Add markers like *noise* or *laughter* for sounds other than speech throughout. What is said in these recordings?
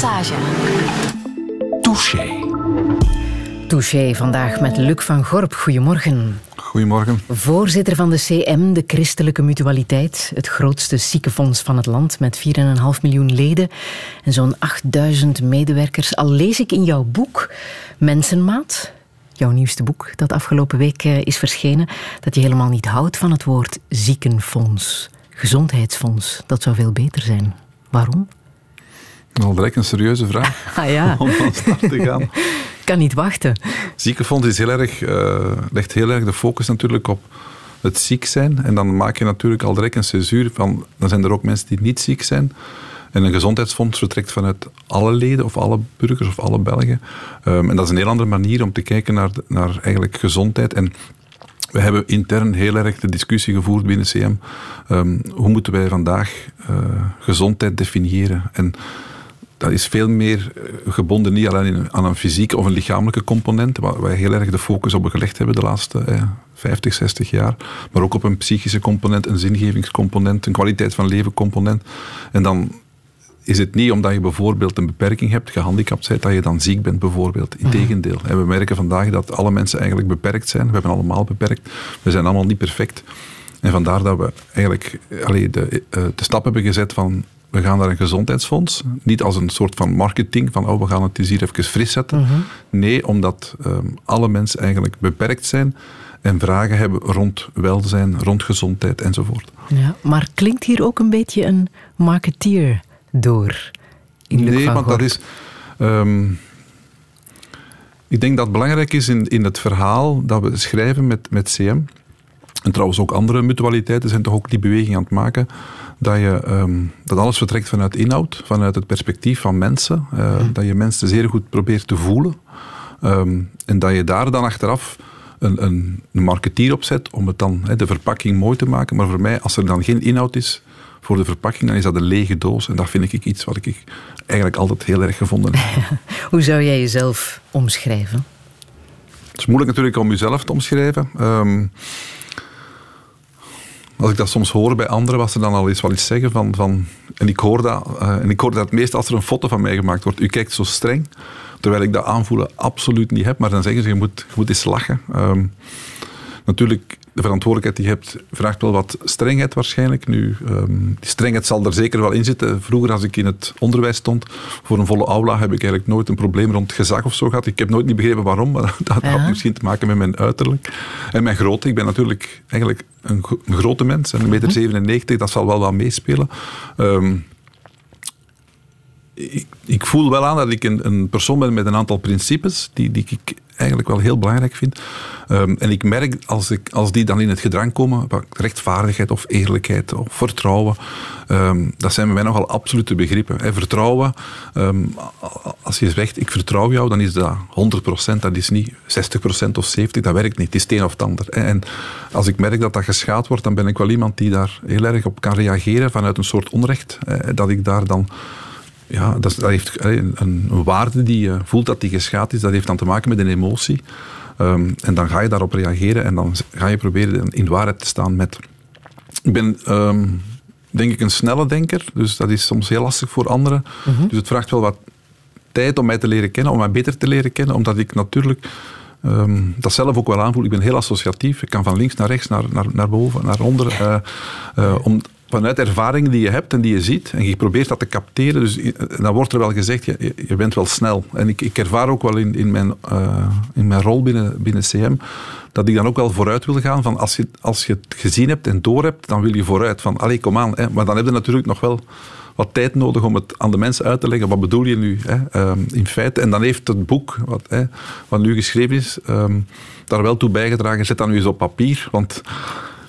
Passage. Touché. Touché vandaag met Luc van Gorp. Goedemorgen. Goedemorgen. Voorzitter van de CM, de Christelijke Mutualiteit. Het grootste ziekenfonds van het land met 4,5 miljoen leden en zo'n 8000 medewerkers. Al lees ik in jouw boek Mensenmaat, jouw nieuwste boek dat afgelopen week eh, is verschenen, dat je helemaal niet houdt van het woord ziekenfonds. Gezondheidsfonds, dat zou veel beter zijn. Waarom? Al direct een serieuze vraag. *laughs* Ah ja. Om van start te gaan. *laughs* kan niet wachten. Ziekenfonds is heel erg, uh, legt heel erg de focus natuurlijk op het ziek zijn. En dan maak je natuurlijk al direct een censuur van, dan zijn er ook mensen die niet ziek zijn. En een gezondheidsfonds vertrekt vanuit alle leden of alle burgers of alle Belgen. Um, en dat is een heel andere manier om te kijken naar, naar eigenlijk gezondheid. En we hebben intern heel erg de discussie gevoerd binnen CM. Um, hoe moeten wij vandaag uh, gezondheid definiëren? En dat is veel meer eh, gebonden niet alleen aan een fysieke of een lichamelijke component, waar wij heel erg de focus op gelegd hebben de laatste eh, 50, 60 jaar, maar ook op een psychische component, een zingevingscomponent, een kwaliteit van leven component. En dan is het niet omdat je bijvoorbeeld een beperking hebt, gehandicapt bent, dat je dan ziek bent bijvoorbeeld. Integendeel. En we merken vandaag dat alle mensen eigenlijk beperkt zijn. We hebben allemaal beperkt. We zijn allemaal niet perfect. En vandaar dat we eigenlijk allee, de, eh, de stap hebben gezet van we gaan naar een gezondheidsfonds. Niet als een soort van marketing, van oh, we gaan het eens hier even fris zetten. Mhm. Nee, omdat um, alle mensen eigenlijk beperkt zijn en vragen hebben rond welzijn, rond gezondheid enzovoort. Ja, maar klinkt hier ook een beetje een marketeer door? In nee, want dat is... Um, ik denk dat het belangrijk is in, in het verhaal dat we schrijven met, met CM, en trouwens ook andere mutualiteiten zijn toch ook die beweging aan het maken, dat, je, um, dat alles vertrekt vanuit inhoud, vanuit het perspectief van mensen. Uh, mm. Dat je mensen zeer goed probeert te voelen. Um, en dat je daar dan achteraf een, een, een marketeer op zet om het dan, he, de verpakking mooi te maken. Maar voor mij, als er dan geen inhoud is voor de verpakking, dan is dat een lege doos. En dat vind ik iets wat ik eigenlijk altijd heel erg gevonden heb. *laughs* Hoe zou jij jezelf omschrijven? Het is moeilijk natuurlijk om jezelf te omschrijven. Um, als ik dat soms hoor bij anderen, was ze dan al eens wel iets zeggen van... van en, ik hoor dat, uh, en ik hoor dat het meest als er een foto van mij gemaakt wordt. U kijkt zo streng, terwijl ik dat aanvoelen absoluut niet heb. Maar dan zeggen ze, je moet, je moet eens lachen. Um, natuurlijk, de verantwoordelijkheid die je hebt, vraagt wel wat strengheid waarschijnlijk. Nu, um, die strengheid zal er zeker wel in zitten. Vroeger, als ik in het onderwijs stond, voor een volle aula, heb ik eigenlijk nooit een probleem rond gezag of zo gehad. Ik heb nooit niet begrepen waarom, maar *laughs* dat ja. had misschien te maken met mijn uiterlijk. En mijn grootte. Ik ben natuurlijk eigenlijk een, een grote mens, een meter 97, dat zal wel wat meespelen. Um, ik, ik, voel wel aan dat ik een, een, persoon ben met een aantal principes die, die ik eigenlijk wel heel belangrijk vind. Um, en ik merk als, ik, als die dan in het gedrang komen, rechtvaardigheid of eerlijkheid of vertrouwen, um, dat zijn bij mij nogal absolute begrippen. Hè. Vertrouwen, um, als je zegt ik vertrouw jou, dan is dat 100%, dat is niet 60% of 70%, dat werkt niet. Het is het een of het ander. En als ik merk dat dat geschaad wordt, dan ben ik wel iemand die daar heel erg op kan reageren vanuit een soort onrecht. Dat ik daar dan ja, dat, dat heeft een, een, waarde die je voelt dat die geschaad is. Dat heeft dan te maken met een emotie. Um, en dan ga je daarop reageren en dan ga je proberen in waarheid te staan met... Ik ben, um, denk ik, een snelle denker. Dus dat is soms heel lastig voor anderen. Mhm. Dus het vraagt wel wat tijd om mij te leren kennen, om mij beter te leren kennen. Omdat ik natuurlijk um, dat zelf ook wel aanvoel. Ik ben heel associatief. Ik kan van links naar rechts, naar, naar, naar boven, naar onder. Uh, uh, om, vanuit ervaringen die je hebt en die je ziet, en je probeert dat te capteren, dus dan wordt er wel gezegd, je, je bent wel snel. En ik, ik ervaar ook wel in, in, mijn, uh, in mijn rol binnen, binnen CM, dat ik dan ook wel vooruit wil gaan, van als je, als je het gezien hebt en door hebt, dan wil je vooruit. Van, allee, kom aan. Hè. Maar dan heb je natuurlijk nog wel wat tijd nodig om het aan de mensen uit te leggen. Wat bedoel je nu hè, um, in feite? En dan heeft het boek, wat, hè, wat nu geschreven is, um, daar wel toe bijgedragen. Zet dat nu eens op papier, want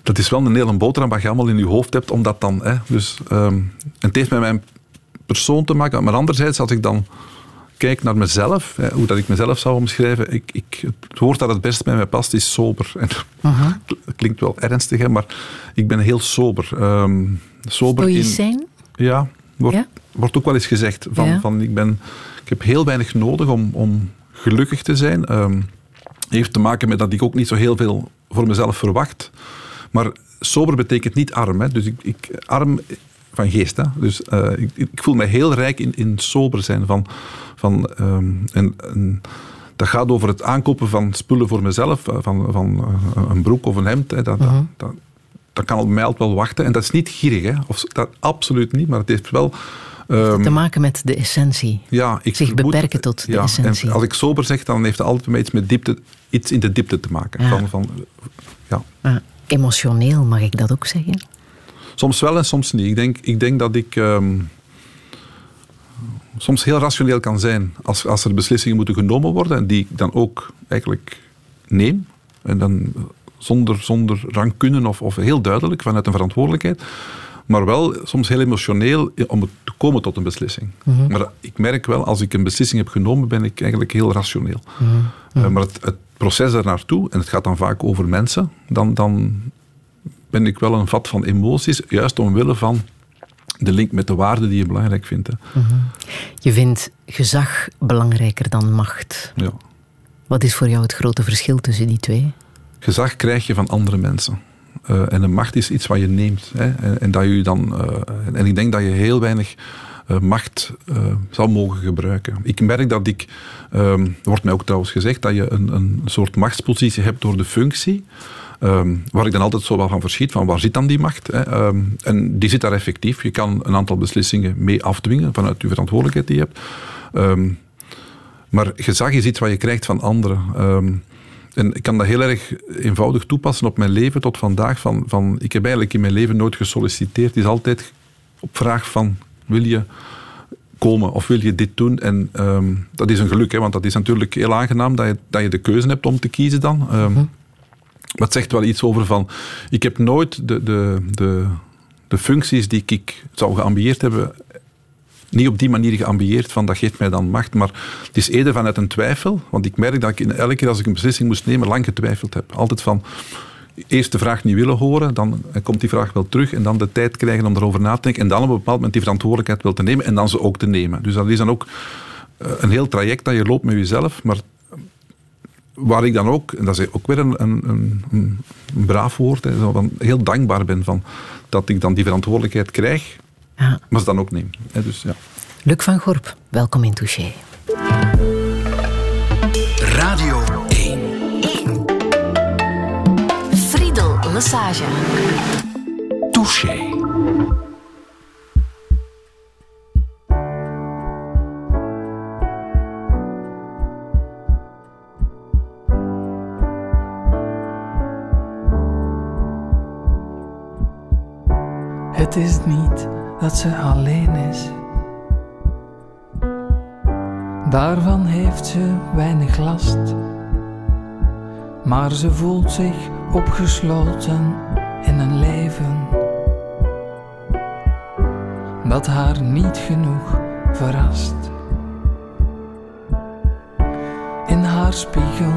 dat is wel een hele boterham wat je allemaal in je hoofd hebt, omdat dan... Hè, dus, um, het heeft met mijn persoon te maken, maar anderzijds, als ik dan kijk naar mezelf, hè, hoe dat ik mezelf zou omschrijven, ik, ik, het woord dat het best bij mij past is sober. En. *laughs* Klinkt wel ernstig, hè, maar ik ben heel sober. Um, sober in, ja, wordt, ja? wordt ook wel eens gezegd. Van, ja. van, ik, ben, ik heb heel weinig nodig om, om gelukkig te zijn. Um, heeft te maken met dat ik ook niet zo heel veel voor mezelf verwacht. Maar sober betekent niet arm. Hè. Dus ik, ik, arm van geest. Hè? Dus ik, ik, voel me heel rijk in, in sober zijn. Van, van, ehm, en, en, dat gaat over het aankopen van spullen voor mezelf, van, van een broek of een hemd. Hè. Dat, mhm. dat, dat, kan op mij altijd wel wachten. En dat is niet gierig, hè. Of, dat, absoluut niet, maar het heeft wel Um, te maken met de essentie. Ja, ik Zich beperken tot de essentie. En als ik sober zeg, dan heeft het altijd iets met diepte, iets in de diepte te maken. Van, van, ja. Emotioneel, mag ik dat ook zeggen? Soms wel en soms niet. Ik denk, ik denk dat ik ehm, soms heel rationeel kan zijn als, als er beslissingen moeten genomen worden en die ik dan ook eigenlijk neem. En dan zonder, zonder rancune of, of heel duidelijk vanuit een verantwoordelijkheid maar wel soms heel emotioneel om te komen tot een beslissing. Mhm. Maar ik merk wel, als ik een beslissing heb genomen, ben ik eigenlijk heel rationeel. Mhm. Eh, maar het, het, proces er naartoe, en het gaat dan vaak over mensen, dan, dan ben ik wel een vat van emoties, juist omwille van de link met de waarden die je belangrijk vindt. Mhm. Je vindt gezag belangrijker dan macht. Ja. Wat is voor jou het grote verschil tussen die twee? Gezag krijg je van andere mensen. Uh, en de macht is iets wat je neemt. Hè, en, dat je dan, uh, en ik denk dat je heel weinig uh, macht zou mogen gebruiken. Ik merk dat ik, um, wordt mij ook trouwens gezegd, dat je een, een soort machtspositie hebt door de functie. Um, waar ik dan altijd zo wel van verschiet, van waar zit dan die macht? Hè? Um, en die zit daar effectief. Je kan een aantal beslissingen mee afdwingen vanuit je verantwoordelijkheid die je hebt. maar gezag is iets wat je krijgt van anderen. En ik kan dat heel erg eenvoudig toepassen op mijn leven tot vandaag. Van, van, ik heb eigenlijk in mijn leven nooit gesolliciteerd. Het is altijd op vraag van, wil je komen of wil je dit doen? En ehm, dat is een geluk, hè, want dat is natuurlijk heel aangenaam dat je, dat je de keuze hebt om te kiezen dan. Um, Maar het zegt wel iets over van, ik heb nooit de, de, de, de functies die ik zou geambieerd hebben niet op die manier geambieerd van dat geeft mij dan macht, maar het is eerder vanuit een twijfel, want ik merk dat ik in, elke keer als ik een beslissing moest nemen lang getwijfeld heb. Altijd van eerst de vraag niet willen horen, dan komt die vraag wel terug en dan de tijd krijgen om erover na te denken en dan op een bepaald moment die verantwoordelijkheid wil te nemen en dan ze ook te nemen. Dus dat is dan ook eh, een heel traject dat je loopt met jezelf, maar waar ik dan ook, en dat is ook weer een, een, een, een braaf woord, hè, heel dankbaar ben van dat ik dan die verantwoordelijkheid krijg ja. Maar ze dan ook neem. Dus, ja. Luc van Gorp, welkom in Touché. Radio 1. 1. Friedel Lassage. Touché. Het is niet dat ze alleen is. Daarvan heeft ze weinig last, maar ze voelt zich opgesloten in een leven dat haar niet genoeg verrast. In haar spiegel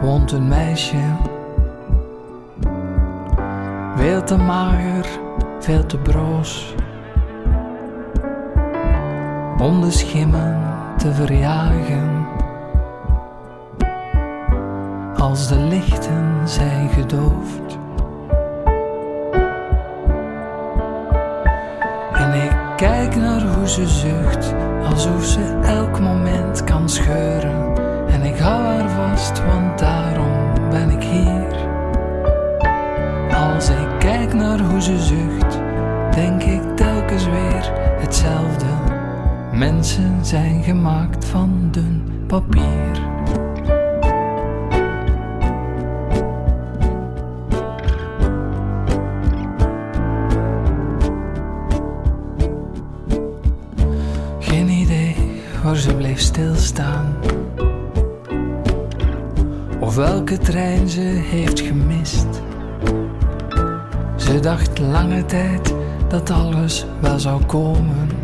woont een meisje, veel te mager, veel te broos om de schimmen te verjagen. Als de lichten zijn gedoofd. En ik kijk naar hoe ze zucht, alsof ze elk moment kan scheuren. En ik hou haar vast, want daarom ben ik hier. Als ik kijk naar hoe ze zucht, denk ik telkens weer hetzelfde. Mensen zijn gemaakt van dun papier. Geen idee waar ze bleef stilstaan. Of welke trein ze heeft gemist. Ze dacht lange tijd dat alles wel zou komen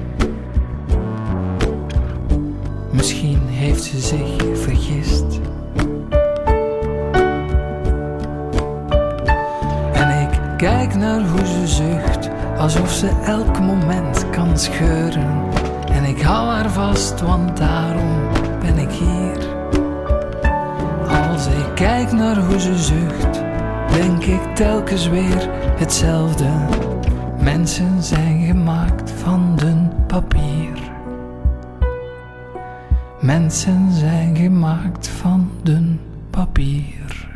Misschien heeft ze zich vergist. En ik kijk naar hoe ze zucht, alsof ze elk moment kan scheuren. En ik hou haar vast, want daarom ben ik hier. Als ik kijk naar hoe ze zucht, denk ik telkens weer hetzelfde. Mensen zijn gemaakt Mensen zijn gemaakt van dun papier.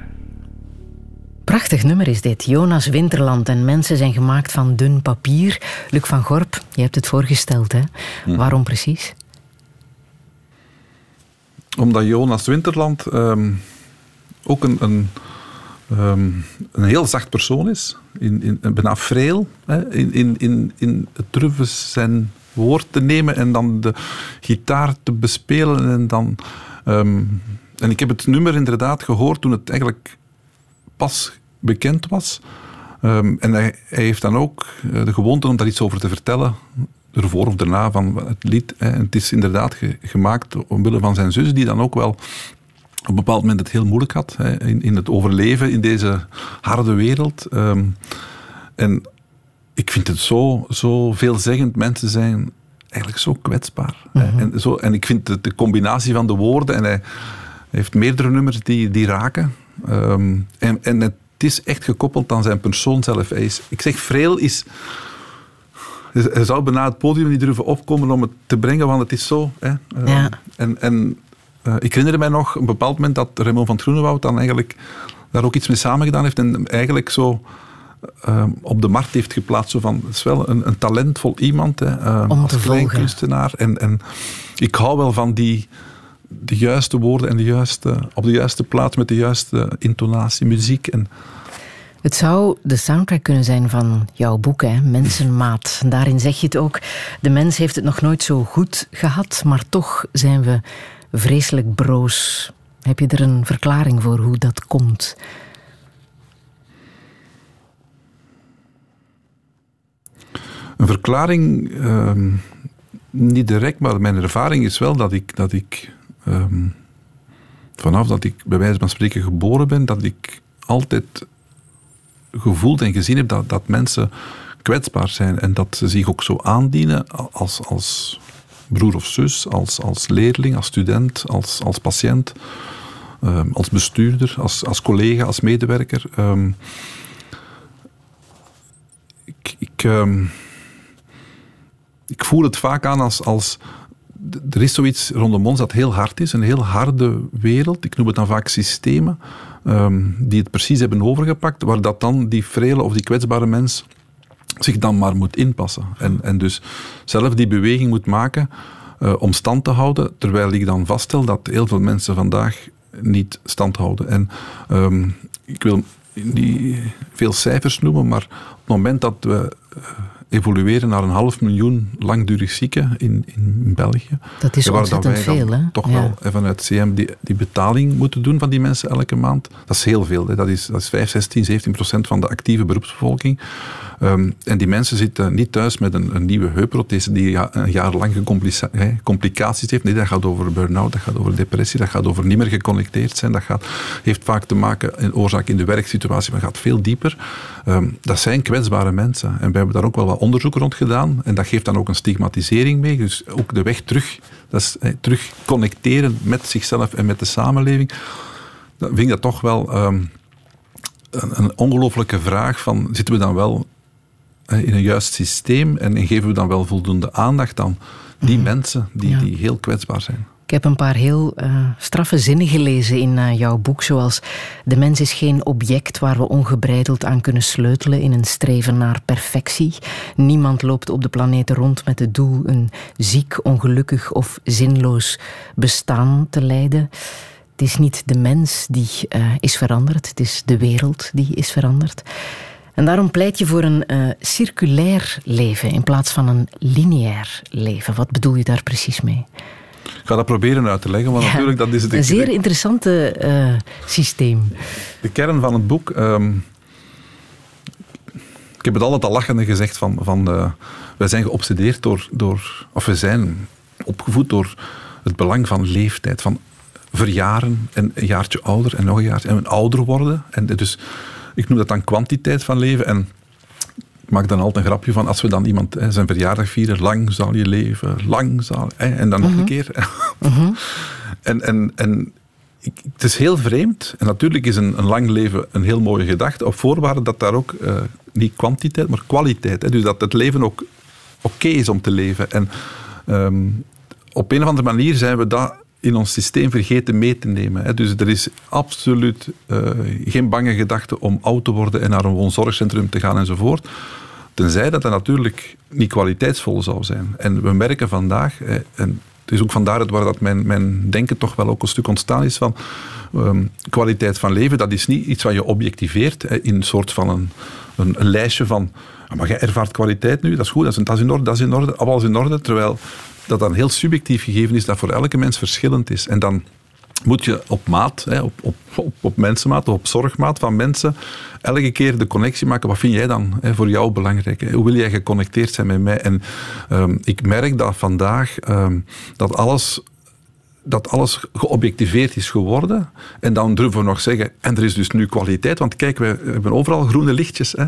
Prachtig nummer is dit. Jonas Winterland en mensen zijn gemaakt van dun papier. Luc van Gorp, je hebt het voorgesteld, hè? Hm. Waarom precies? Omdat Jonas Winterland ehm, ook een, een, ehm, een heel zacht persoon is. In, in, bijna freel. Hè? In, in, in, in het durven zijn woord te nemen en dan de gitaar te bespelen. En, dan, ehm, en ik heb het nummer inderdaad gehoord toen het eigenlijk pas bekend was. Ehm, en hij, hij, heeft dan ook eh, de gewoonte om daar iets over te vertellen, ervoor of daarna van het lied. En het is inderdaad gemaakt omwille van zijn zus, die dan ook wel op een bepaald moment het heel moeilijk had in, in het overleven in deze harde wereld. Ehm, en ik vind het zo, zo veelzeggend. Mensen zijn eigenlijk zo kwetsbaar. Mhm. en, zo, en ik vind de, de, combinatie van de woorden, en hij heeft meerdere nummers die, die raken. Ehm, en, en het is echt gekoppeld aan zijn persoon zelf. Hij is, ik zeg, Freel is... Hij zou bijna het podium niet durven opkomen om het te brengen, want het is zo. Hè. Ehm, ja. En, en uh, ik herinner mij nog een bepaald moment dat Raymond van Groenewoud dan eigenlijk daar ook iets mee samengedaan heeft en eigenlijk zo Ehm, op de markt heeft geplaatst. Van, het is wel een, een talentvol iemand, hè, uh, als kunstenaar. En, en ik hou wel van die de juiste woorden en de juiste, op de juiste plaats met de juiste intonatie, muziek. En, het zou de soundtrack kunnen zijn van jouw boek, hè? Mensenmaat. daarin zeg je het ook. De mens heeft het nog nooit zo goed gehad, maar toch zijn we vreselijk broos. Heb je er een verklaring voor hoe dat komt? Een verklaring, ehm, niet direct, maar mijn ervaring is wel dat ik, dat ik ehm, vanaf dat ik bij wijze van spreken geboren ben, dat ik altijd gevoeld en gezien heb dat, dat mensen kwetsbaar zijn en dat ze zich ook zo aandienen als, als broer of zus, als, als leerling, als student, als, als patiënt, ehm, als bestuurder, als, als collega, als medewerker. ik, ik ik voel het vaak aan als, als er is zoiets rondom ons dat heel hard is, een heel harde wereld. Ik noem het dan vaak systemen, ehm, die het precies hebben overgepakt, waar dat dan die frele of die kwetsbare mens zich dan maar moet inpassen. En, en dus zelf die beweging moet maken uh, om stand te houden, terwijl ik dan vaststel dat heel veel mensen vandaag niet stand houden. En um, ik wil niet veel cijfers noemen, maar op het moment dat we uh, evolueren naar een half miljoen langdurig zieken in, in België. Dat is ontzettend veel, hè? Toch wel vanuit CM die, die betaling moeten doen van die mensen elke maand. Dat is heel veel. Hè. Dat, is, dat is 5, 16, 17 procent van de actieve beroepsbevolking. Ehm, en die mensen zitten niet thuis met een, een nieuwe heupprothese die een jaar lang complicaties heeft. Nee, dat gaat over burn-out, dat gaat over depressie, dat gaat over niet meer geconnecteerd zijn. Dat gaat, heeft vaak te maken, een oorzaak in de werksituatie, maar gaat veel dieper. Ehm, dat zijn kwetsbare mensen. En we hebben daar ook wel wat onderzoek rond gedaan. En dat geeft dan ook een stigmatisering mee. Dus ook de weg terug, dat is terug connecteren met zichzelf en met de samenleving. Dan vind ik dat toch wel ehm, een, een ongelofelijke vraag van, zitten we dan wel in een juist systeem en geven we dan wel voldoende aandacht aan die mhm. mensen die, die heel kwetsbaar zijn. Ik heb een paar heel uh, straffe zinnen gelezen in uh, jouw boek, zoals de mens is geen object waar we ongebreideld aan kunnen sleutelen in een streven naar perfectie. Niemand loopt op de planeet rond met het doel een ziek, ongelukkig of zinloos bestaan te leiden. Het is niet de mens die uh, is veranderd, het is de wereld die is veranderd. En daarom pleit je voor een uh, circulair leven in plaats van een lineair leven. Wat bedoel je daar precies mee? Ik ga dat proberen uit te leggen, want natuurlijk dat is het... Een zeer interessant uh, eh, systeem. De kern van het boek... Um, ik heb het altijd al lachende gezegd van... van uh, wij zijn geobsedeerd door, door... Of we zijn opgevoed door het belang van leeftijd. Van verjaren en een jaartje ouder en nog een jaartje... En ouder worden. En dus ik noem dat dan kwantiteit van leven. En maak dan altijd een grapje van als we dan iemand hè, zijn verjaardag vieren, lang zal je leven, lang zal. Hè, en dan nog een mhm. keer. *laughs* Mhm. en, en, en het is heel vreemd. En natuurlijk is een, een lang leven een heel mooie gedachte, op voorwaarde dat daar ook uh, niet kwantiteit, maar kwaliteit. Hè. Dus dat het leven ook oké is om te leven. En ehm, op een of andere manier zijn we dat in ons systeem vergeten mee te nemen. Hè. Dus er is absoluut uh, geen bange gedachte om oud te worden en naar een woonzorgcentrum te gaan enzovoort. Tenzij dat dat natuurlijk niet kwaliteitsvol zou zijn. En we merken vandaag, en het is ook vandaar waar dat mijn, mijn denken toch wel ook een stuk ontstaan is van um, kwaliteit van leven. Dat is niet iets wat je objectiveert in een soort van een, een, een lijstje van ah, maar jij ervaart kwaliteit nu, dat is goed, dat is, dat is in orde, dat is in orde, alles in orde. Terwijl dat dan heel subjectief gegeven is, dat voor elke mens verschillend is. En dan moet je op maat, op, op, op, op mensenmaat op zorgmaat van mensen, elke keer de connectie maken. Wat vind jij dan voor jou belangrijk? Hoe wil jij geconnecteerd zijn met mij? En um, ik merk dat vandaag um, dat alles dat alles geobjectiveerd is geworden. En dan durven we nog zeggen, en er is dus nu kwaliteit. Want kijk, we hebben overal groene lichtjes. Hè?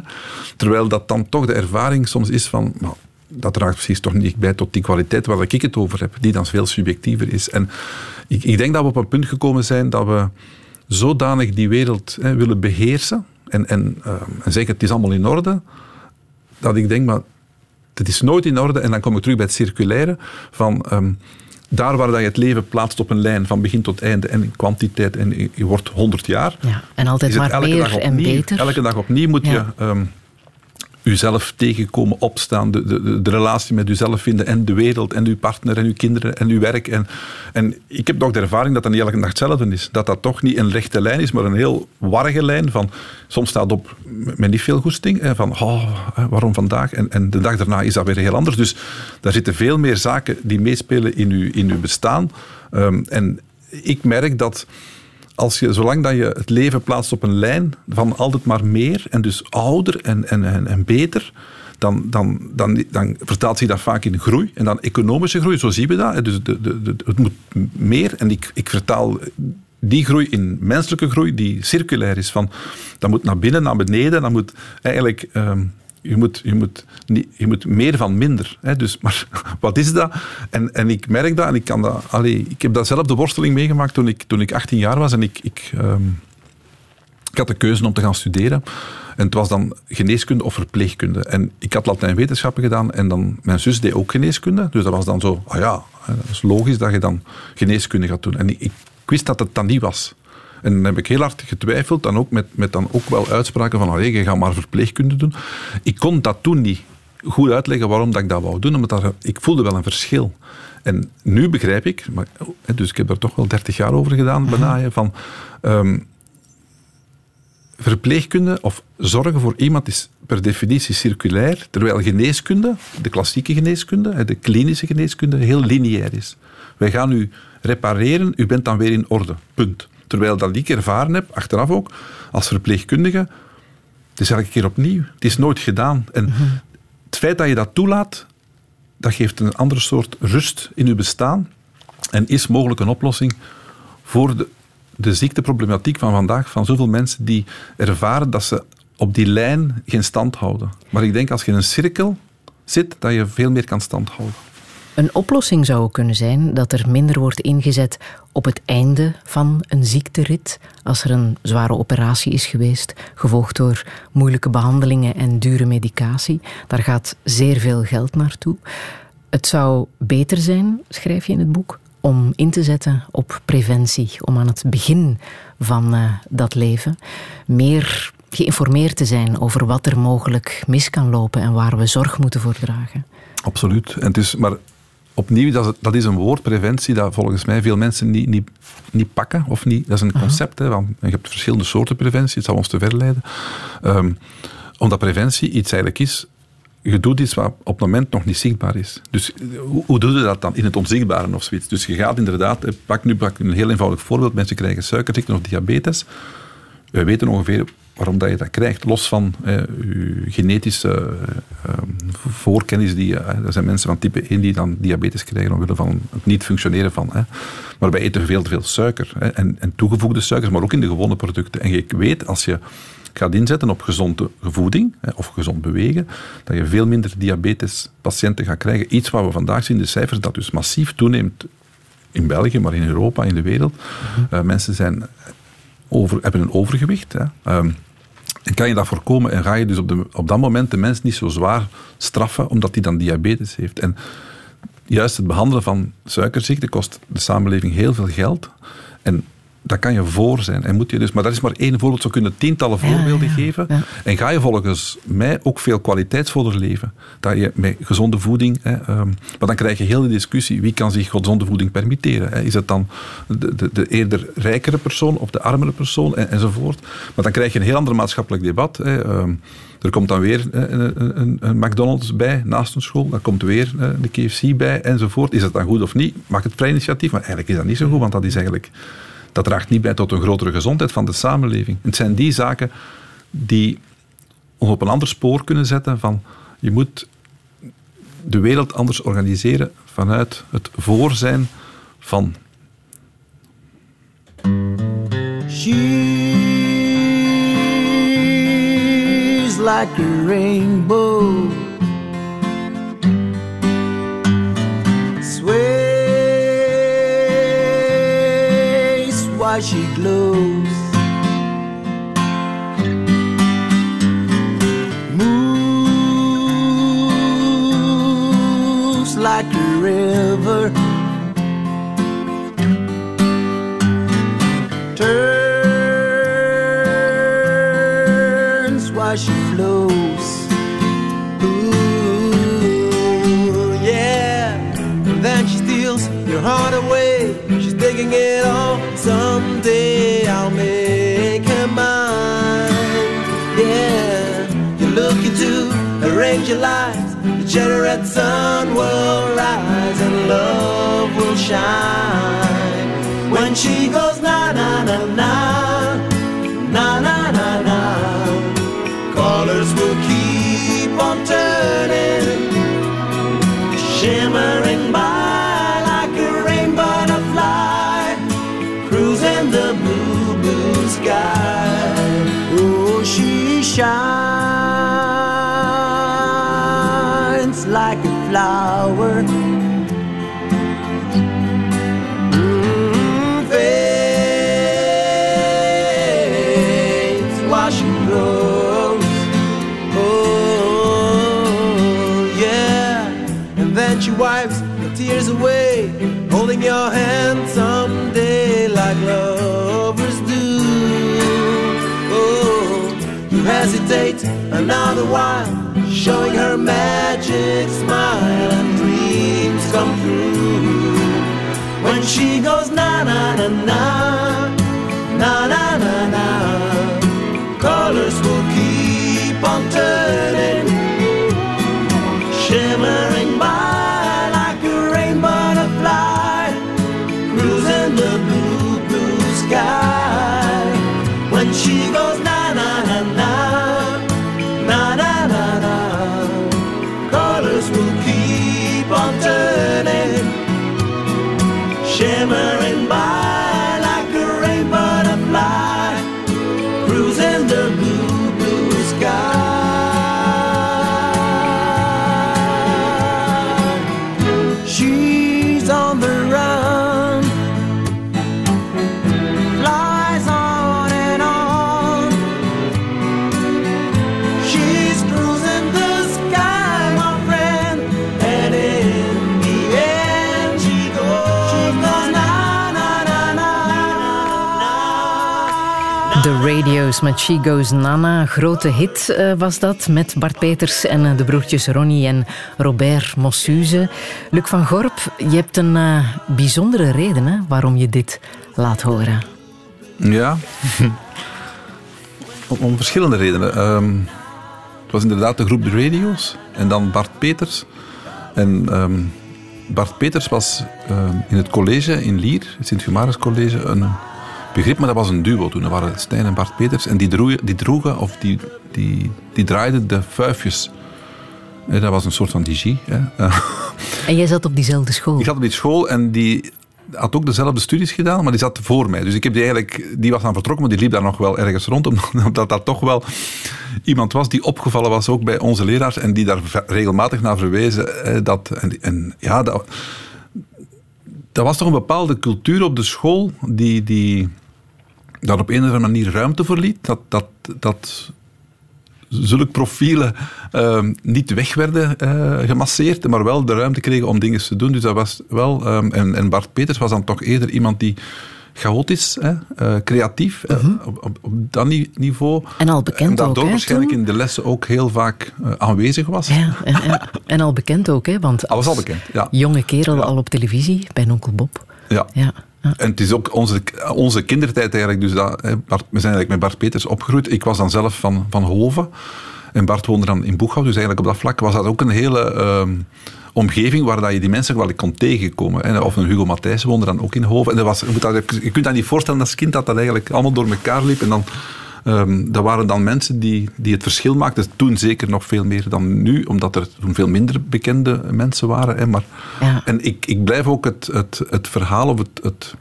Terwijl dat dan toch de ervaring soms is van, nou, dat draagt precies toch niet bij tot die kwaliteit waar ik het over heb, die dan veel subjectiever is. En ik, ik denk dat we op een punt gekomen zijn dat we zodanig die wereld hè, willen beheersen en, en, uh, en zeggen het is allemaal in orde, dat ik denk, maar het is nooit in orde. En dan kom ik terug bij het circulaire van... Um, daar waar dat je het leven plaatst op een lijn van begin tot einde en in kwantiteit en je wordt 100 jaar. Ja, en altijd maar meer en beter. Elke dag opnieuw moet je um, uzelf tegenkomen, opstaan, de, de, de, relatie met uzelf vinden en de wereld en uw partner en uw kinderen en uw werk. En, en ik heb toch de ervaring dat dat niet elke dag hetzelfde is. Dat dat toch niet een rechte lijn is, maar een heel warrige lijn van soms staat op met niet veel goesting, van oh, waarom vandaag? En, en de dag daarna is dat weer heel anders. Dus daar zitten veel meer zaken die meespelen in uw, in uw bestaan. Um, en ik merk dat als je, zolang dat je het leven plaatst op een lijn van altijd maar meer en dus ouder en, en, en, en beter, dan, dan, dan, dan vertaalt zich dat vaak in groei. En dan economische groei, zo zien we dat. Dus de, de, de, het moet meer. En ik, ik vertaal die groei in menselijke groei, die circulair is. Van, dat moet naar binnen, naar beneden. Dat moet eigenlijk... Um, je moet, je moet, niet, je moet meer van minder. Hè? Dus, *laughs* maar wat is dat? En, en ik merk dat en ik kan dat. Allee, ik heb dat zelf de worsteling meegemaakt toen ik, toen ik 18 jaar was en ik, ik, um, ik had de keuze om te gaan studeren. En het was dan geneeskunde of verpleegkunde. En ik had Latijn wetenschappen gedaan en dan, mijn zus deed ook geneeskunde. Dus dat was dan zo, ah ja, dat is logisch dat je dan geneeskunde gaat doen. En ik, ik wist dat het dan niet was. En dan heb ik heel hard getwijfeld, dan ook met, met dan ook wel uitspraken van, allee, je gaat maar verpleegkunde doen. Ik kon dat toen niet goed uitleggen waarom dat ik dat wou doen, omdat ik voelde wel een verschil. En nu begrijp ik, maar, dus ik heb er toch wel 30 jaar over gedaan, bijna, van um, verpleegkunde of zorgen voor iemand is per definitie circulair, terwijl geneeskunde, de klassieke geneeskunde, de klinische geneeskunde, heel lineair is. Wij gaan u repareren, u bent dan weer in orde. Punt. Terwijl dat ik ervaren heb, achteraf ook, als verpleegkundige, het is elke keer opnieuw. Het is nooit gedaan. En mhm. het feit dat je dat toelaat, dat geeft een andere soort rust in je bestaan en is mogelijk een oplossing voor de, de ziekteproblematiek van vandaag van zoveel mensen die ervaren dat ze op die lijn geen stand houden. Maar ik denk als je in een cirkel zit, dat je veel meer kan stand houden. Een oplossing zou kunnen zijn dat er minder wordt ingezet op het einde van een ziekterit, als er een zware operatie is geweest, gevolgd door moeilijke behandelingen en dure medicatie. Daar gaat zeer veel geld naartoe. Het zou beter zijn, schrijf je in het boek, om in te zetten op preventie, om aan het begin van uh, dat leven meer geïnformeerd te zijn over wat er mogelijk mis kan lopen en waar we zorg moeten voor dragen. Absoluut. En het is, maar opnieuw, dat is, dat is een woord, preventie, dat volgens mij veel mensen niet, niet, niet pakken. Of niet, dat is een concept. Hè, want je hebt verschillende soorten preventie, het zal ons te ver leiden. Um, omdat preventie iets eigenlijk is, je doet iets wat op het moment nog niet zichtbaar is. Dus hoe, hoe doe je dat dan in het onzichtbare of zoiets? Dus je gaat inderdaad, pak nu pak een heel eenvoudig voorbeeld, mensen krijgen suikerziekte of diabetes. We weten ongeveer waarom dat je dat krijgt. Los van eh, je genetische eh, voorkennis. Die, eh, er zijn mensen van type 1 die dan diabetes krijgen omwille van het niet functioneren van. Eh. Maar wij eten veel te veel suiker. en, en, toegevoegde suikers, maar ook in de gewone producten. En je weet, als je gaat inzetten op gezonde voeding of gezond bewegen, dat je veel minder diabetespatiënten gaat krijgen. Iets wat we vandaag zien, de cijfers, dat dus massief toeneemt in België, maar in Europa, in de wereld. Mhm. mensen zijn over, hebben een overgewicht. Hè. Um, En kan je dat voorkomen en ga je dus op, de, op dat moment de mens niet zo zwaar straffen omdat hij dan diabetes heeft. En juist het behandelen van suikerziekte kost de samenleving heel veel geld. En dat kan je voor zijn. En moet je dus, maar dat is maar één voorbeeld. Zo kunnen tientallen voorbeelden geven. En ga je volgens mij ook veel kwaliteitsvoller leven. Dat je met gezonde voeding... Hè, um, maar dan krijg je heel de discussie. Wie kan zich gezonde voeding permitteren? Hè? Is het dan de, de, de, eerder rijkere persoon of de armere persoon? En, enzovoort. Maar dan krijg je een heel ander maatschappelijk debat. Hè. Um, er komt dan weer een, een, een, McDonald's bij naast een school. Dan komt weer de KFC bij enzovoort. Is dat dan goed of niet? Mag het vrij initiatief? Maar eigenlijk is dat niet zo goed, want dat is eigenlijk dat draagt niet bij tot een grotere gezondheid van de samenleving. Het zijn die zaken die ons op een ander spoor kunnen zetten van je moet de wereld anders organiseren vanuit het voorzijn van. She's like a rainbow. Why she glows. Moves like a river. Turns while she flows. Ooh, yeah. And then she steals your heart away. She's taking it all Someday I'll make her mine. Yeah, you're looking to arrange your lives. The generate sun will rise and love will shine. When she goes na na na na, na na na na, colors will keep on turning, flower. Mm, while she grows. Oh, yeah. And then she wipes the tears away, holding your hand someday like lovers do. Oh, you hesitate another while, showing her magic smile and dreams come true. When she goes na na na na, na na na na, colors will keep on turning, shimmering by like a rainbow butterfly, cruising the blue blue sky. Met She Goes Nana. Grote hit eh, was dat met Bart Peters en eh, de broertjes Ronnie en Robert Mossuze. Luc van Gorp, je hebt een eh, bijzondere reden hè, waarom je dit laat horen. Ja, *laughs* om, om verschillende redenen. Ehm, het was inderdaad de groep de Radio's en dan Bart Peters. En ehm, Bart Peters was ehm, in het college in Lier, het Sint-Humaris College, een begrip, maar dat was een duo toen. Dat waren Stijn en Bart Peters. En die droegen, die droegen of die, die, die draaiden de fuifjes. Eh, Dat was een soort van DJ. Hè. *laughs* En jij zat op diezelfde school. Die zat op die school en die had ook dezelfde studies gedaan, maar die zat voor mij. Dus ik heb die eigenlijk, die was dan vertrokken, maar die liep daar nog wel ergens rond, *laughs* omdat, dat toch wel iemand was die opgevallen was ook bij onze leraars en die daar regelmatig naar verwezen. eh, Dat, en, en ja, dat, dat was toch een bepaalde cultuur op de school die, die daar op een of andere manier ruimte voor liet. Dat, dat, dat zulke profielen ehm, niet weg werden uh, gemasseerd, maar wel de ruimte kregen om dingen te doen. Dus dat was wel... Ehm, en, en Bart Peters was dan toch eerder iemand die chaotisch, hè, uh, creatief, uh, op, op, op, dat niveau. En al bekend en ook, daardoor waarschijnlijk in de lessen ook heel vaak aanwezig was. Ja, en, en, en, al bekend ook, hè? Want was al bekend, ja. jonge kerel Ja. al op televisie, bij Onkel Bob. Ja. Ja. En het is ook onze, onze kindertijd eigenlijk. Dus dat, hè, Bart, we zijn eigenlijk met Bart Peters opgegroeid. Ik was dan zelf van, van Hoven. En Bart woonde dan in Boeghout. Dus eigenlijk op dat vlak was dat ook een hele ehm, omgeving waar dat je die mensen wel kon tegenkomen. Hè. Of een Hugo Matthijs woonde dan ook in Hoven. En dat was, je, moet dat, je kunt dat niet voorstellen als kind dat dat eigenlijk allemaal door elkaar liep. En dan... Um, dat waren dan mensen die, die het verschil maakten. Toen zeker nog veel meer dan nu, omdat er toen veel minder bekende mensen waren. Hè. Maar, Ja. En ik, ik blijf ook het, het, het verhaal of het, het,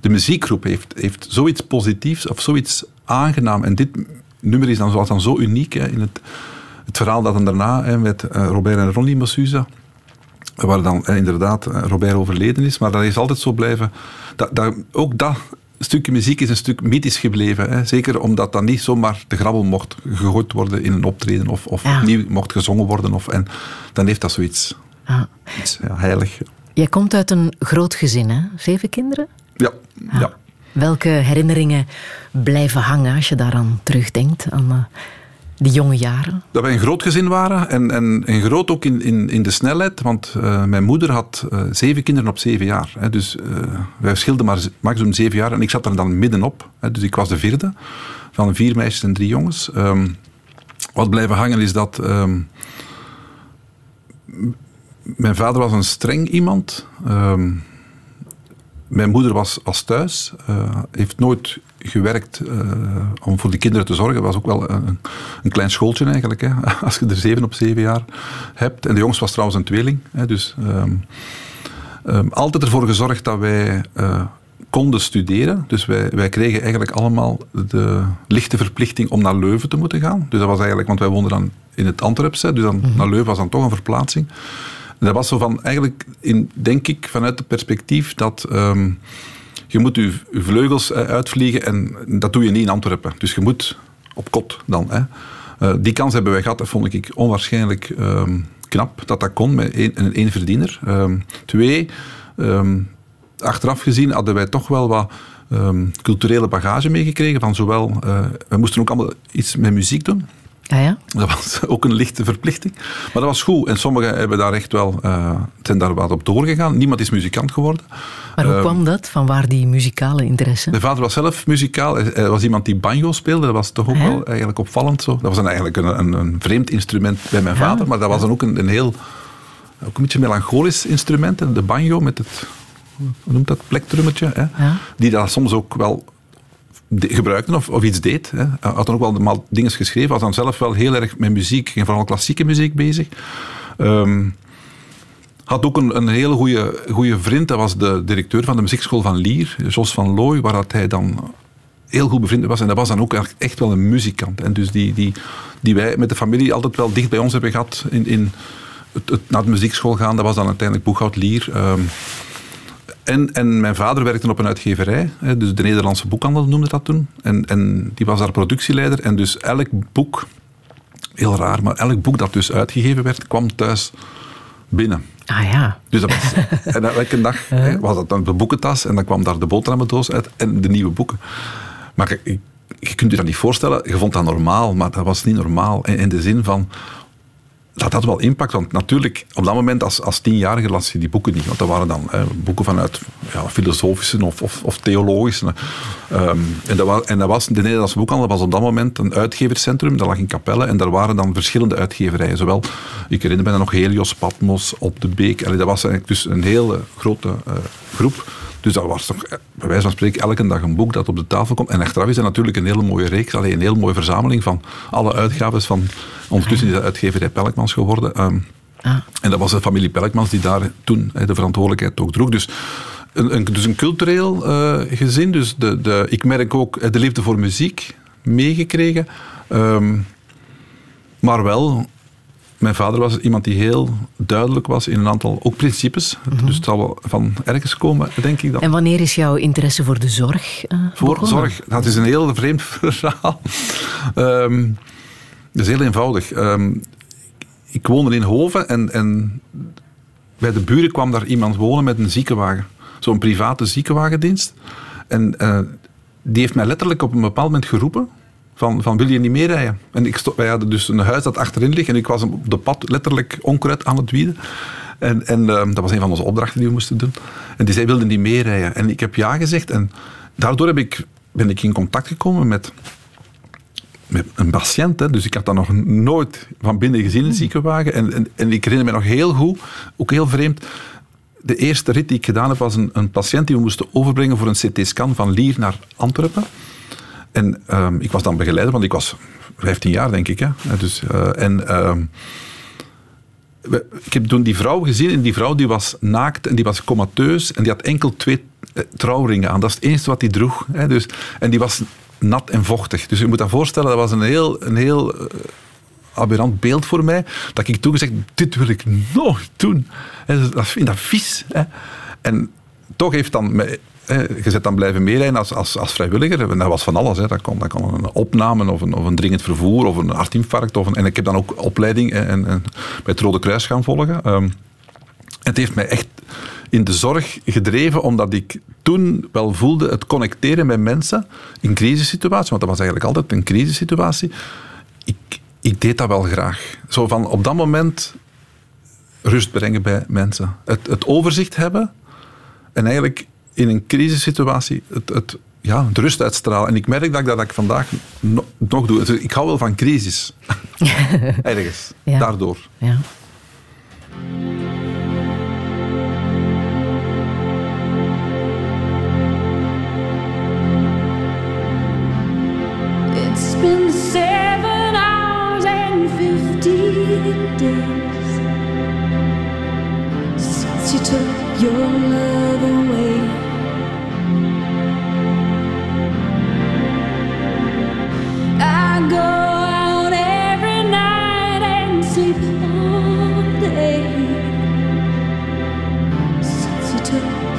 de muziekgroep heeft, heeft zoiets positiefs of zoiets aangenaam. En dit nummer is dan, was dan zo uniek hè, in het, het verhaal dat dan daarna hè, met uh, Robert en Ronnie Mossuza waar dan eh, inderdaad eh, Robert overleden is, maar dat is altijd zo blijven. Dat, dat, ook dat stukje muziek is een stuk mythisch gebleven. Hè? Zeker omdat dat niet zomaar te grabbel mocht gegooid worden in een optreden of, of Ja. opnieuw mocht gezongen worden. Of, en dan heeft dat zoiets Ja. iets, ja, heilig. Jij komt uit een groot gezin, hè? Zeven kinderen? Ja, ja. Welke herinneringen blijven hangen als je daaraan terugdenkt, aan die jonge jaren? Dat wij een groot gezin waren en, en, en groot ook in, in, in de snelheid, want uh, mijn moeder had uh, zeven kinderen op zeven jaar. Hè, dus uh, wij verschilden maar maximum zeven jaar en ik zat er dan middenop. Hè, dus ik was de vierde van vier meisjes en drie jongens. Um, wat blijven hangen is dat um, mijn vader was een streng iemand. Um, mijn moeder was als thuis, uh, heeft nooit gewerkt uh, om voor die kinderen te zorgen. Het was ook wel een, een klein schooltje eigenlijk, hè, *laughs* als je er zeven op zeven jaar hebt. En de jongens was trouwens een tweeling. Hè, dus um, um, altijd ervoor gezorgd dat wij uh, konden studeren. Dus wij, wij kregen eigenlijk allemaal de lichte verplichting om naar Leuven te moeten gaan. Dus dat was eigenlijk, want wij woonden dan in het Antwerpse, dus dan, mm -hmm. naar Leuven was dan toch een verplaatsing. Dat was zo van, eigenlijk, in, denk ik, vanuit het perspectief dat um, je moet je, vleugels uh, uitvliegen en dat doe je niet in Antwerpen. Dus je moet op kot dan. Hè. Uh, die kans hebben wij gehad, dat vond ik onwaarschijnlijk um, knap dat dat kon met één, een één verdiener. Um, twee, achteraf gezien hadden wij toch wel wat culturele bagage meegekregen van zowel, uh, we moesten ook allemaal iets met muziek doen. Ah ja? Dat was ook een lichte verplichting. Maar dat was goed. En sommigen hebben daar echt wel, uh, zijn daar wat op doorgegaan. Niemand is muzikant geworden. Maar hoe uh, kwam dat? Van waar die muzikale interesse? Mijn vader was zelf muzikaal. Hij was iemand die banjo speelde. Dat was toch ook wel eigenlijk opvallend zo. Dat was een, eigenlijk een, een, een, vreemd instrument bij mijn vader. Maar dat was dan ook een, een heel, ook een beetje melancholisch instrument. De banjo met het, hoe noemt dat, plektrummetje. Hè? Ja. Die dat soms ook wel gebruikte of, of iets deed. Hè. Hij had dan ook wel dingen geschreven. Was dan zelf wel heel erg met muziek, vooral klassieke muziek bezig. Um, had ook een, een hele goede vriend. Dat was de directeur van de muziekschool van Lier, Jos van Looy, waar dat hij dan heel goed bevriend was. En dat was dan ook echt wel een muzikant. En dus die, die, die wij met de familie altijd wel dicht bij ons hebben gehad in, in het, naar de muziekschool gaan. Dat was dan uiteindelijk Boeghout Lier. Um, en, en, mijn vader werkte op een uitgeverij, dus de Nederlandse boekhandel noemde dat toen. En, en, die was daar productieleider. En dus elk boek, heel raar, maar elk boek dat dus uitgegeven werd, kwam thuis binnen. Ah ja. Dus dat was, *laughs* en elke dag hè, was dat dan de boekentas en dan kwam daar de boterhammendoos uit en de nieuwe boeken. Maar je, je kunt je dat niet voorstellen, je vond dat normaal, maar dat was niet normaal. In, in de zin van, dat had wel impact, want natuurlijk, op dat moment als, als tienjarige las je die boeken niet. Want dat waren dan eh, boeken vanuit ja, filosofische of, of, theologische. Um, en, dat was, en dat was, de Nederlandse boekhandel was op dat moment een uitgeverscentrum, dat lag in Capelle, en daar waren dan verschillende uitgeverijen. Zowel, ik herinner me dan nog Helios, Patmos, Op de Beek. Allee, dat was eigenlijk dus een hele grote uh, groep. Dus dat was toch, bij wijze van spreken, elke dag een boek dat op de tafel komt. En achteraf is dat natuurlijk een hele mooie reeks, alleen een hele mooie verzameling van alle uitgaves van... Ondertussen is dat uitgeverij Pelkmans geworden. Um, ah. En dat was de familie Pelkmans die daar toen de verantwoordelijkheid ook droeg. Dus een, een, dus een cultureel uh, gezin. Dus de, de, ik merk ook de liefde voor muziek meegekregen. Um, maar wel mijn vader was iemand die heel duidelijk was in een aantal ook principes. Mm -hmm. Dus het zal wel van ergens komen, denk ik dan. En wanneer is jouw interesse voor de zorg? Uh, voor begonnen? zorg, dat is een heel vreemd *laughs* verhaal. Um, Dat is heel eenvoudig. Ehm, ik woonde in Hoven en, en bij de buren kwam daar iemand wonen met een ziekenwagen. Zo'n private ziekenwagendienst. En uh, die heeft mij letterlijk op een bepaald moment geroepen van, van wil je niet meerijden? En ik wij hadden dus een huis dat achterin ligt en ik was op de pad letterlijk onkruid aan het wieden. En, en uh, dat was een van onze opdrachten die we moesten doen. En die zei, wilde niet meerijden. En ik heb ja gezegd en daardoor heb ik, ben ik in contact gekomen met met een patiënt. Hè. Dus ik had dat nog nooit van binnen gezien in een ziekenwagen. En, en, en, ik herinner me nog heel goed, ook heel vreemd. De eerste rit die ik gedaan heb was een, een patiënt die we moesten overbrengen voor een CT-scan van Lier naar Antwerpen. En uh, ik was dan begeleider, want ik was 15 jaar, denk ik. Hè. Dus, uh, en uh, ik heb toen die vrouw gezien en die vrouw die was naakt en die was comateus en die had enkel twee eh, trouwringen aan. Dat is het enige wat hij droeg. Hè. Dus, en die was nat en vochtig. Dus je moet dat voorstellen, dat was een heel, een heel aberrant beeld voor mij. Dat ik toen gezegd, dit wil ik nooit doen. En dat vind dat vies. Hè. En toch heeft dan... Je zit dan blijven meerijden als, als, als vrijwilliger. En dat was van alles. Hè. Dat, kon, een opname of een, of een dringend vervoer of een hartinfarct. Of een, en ik heb dan ook opleiding en, en, bij het Rode Kruis gaan volgen. Um, het heeft mij echt in de zorg gedreven, omdat ik toen wel voelde het connecteren met mensen in crisissituaties, want dat was eigenlijk altijd een crisissituatie. Ik, ik deed dat wel graag. Zo van op dat moment rust brengen bij mensen. Het, het overzicht hebben en eigenlijk in een crisissituatie het, het, ja, de rust uitstralen. En ik merk dat ik dat ik vandaag nog doe. Dus ik hou wel van crisis. *laughs* Ergens. Ja. Daardoor. Ja. been seven hours and fifteen days since you took your love away.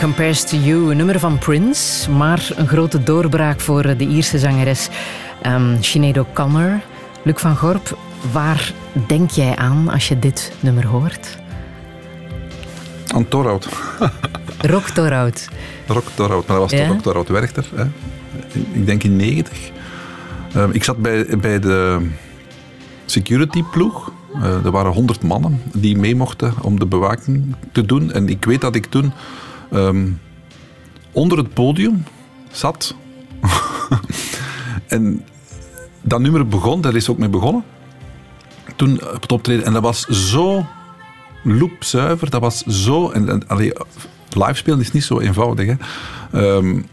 Compares to You, een nummer van Prince, maar een grote doorbraak voor de Ierse zangeres um, Sinead O'Connor. Luc van Gorp, waar denk jij aan als je dit nummer hoort? Aan Torhout. *laughs* Rock Torhout. Rock Torhout, maar dat was ja? Rock Torhout Werchter. Hè. Ik denk in 90. Ehm, ik zat bij, bij de security ploeg. Uh, er waren honderd mannen die mee mochten om de bewaking te doen. En ik weet dat ik toen ehm, onder het podium zat. *laughs* en dat nummer begon, daar is ook mee begonnen. Toen op het optreden. En dat was zo loopzuiver. Dat was zo... En, live spelen is niet zo eenvoudig. Hè. Um,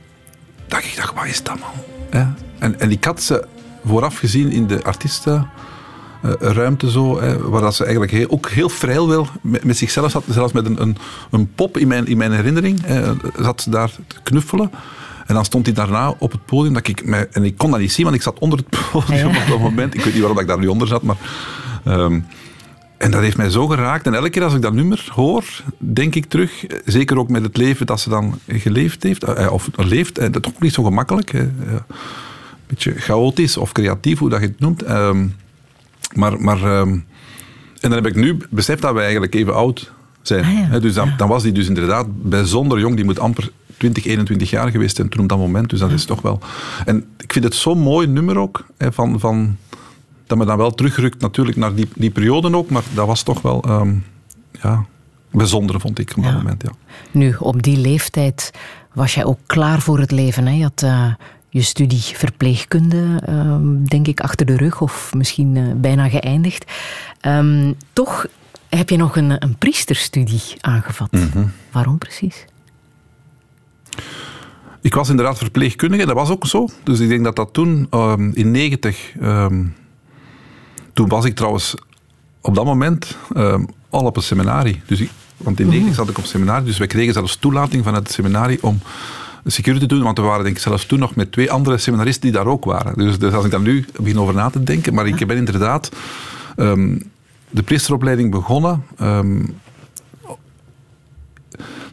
dat ik dacht, wat is dat man? En, en ik had ze vooraf gezien in de artiesten ruimte zo, hè, waar dat ze eigenlijk heel, ook heel vrij wil met, met, zichzelf zat, zelfs met een, een, een, pop in mijn, in mijn herinnering, hè, zat ze daar te knuffelen. En dan stond hij daarna op het podium, dat ik mij, en ik kon dat niet zien, want ik zat onder het *laughs* podium op dat moment. Ik weet niet waarom ik daar nu onder zat, maar... Um, en dat heeft mij zo geraakt. En elke keer als ik dat nummer hoor, denk ik terug, zeker ook met het leven dat ze dan geleefd heeft, eh, of leeft, dat is toch niet zo gemakkelijk. Een beetje chaotisch of creatief, hoe dat je het noemt. Um, maar, maar ehm, en dan heb ik nu beseft dat wij eigenlijk even oud zijn. Ah, dus dan, dan, was die dus inderdaad bijzonder jong. Die moet amper 20, 21 jaar geweest zijn toen op dat moment. Dus dat is toch wel... En ik vind het zo'n mooi nummer ook, van, van, dat me dan wel terugrukt natuurlijk naar die, die periode ook. Maar dat was toch wel... Um, ja, bijzonder, vond ik op dat moment. Ja. Nu, op die leeftijd was jij ook klaar voor het leven. Hè? Je had uh, je studie verpleegkunde, ehm, denk ik, achter de rug of misschien eh, bijna geëindigd. Um, toch heb je nog een, een priesterstudie aangevat. Mhm. Waarom precies? Ik was inderdaad verpleegkundige, dat was ook zo. Dus ik denk dat dat toen, um, in 90, toen was ik trouwens op dat moment al op een seminarie. Dus ik, want in 90 zat ik op seminarie, dus wij kregen zelfs toelating vanuit het seminarie om security doen, want we waren denk ik zelfs toen nog met twee andere seminaristen die daar ook waren. Dus, dus als ik daar nu begin over na te denken, maar ik ben inderdaad um, de priesteropleiding begonnen. Um,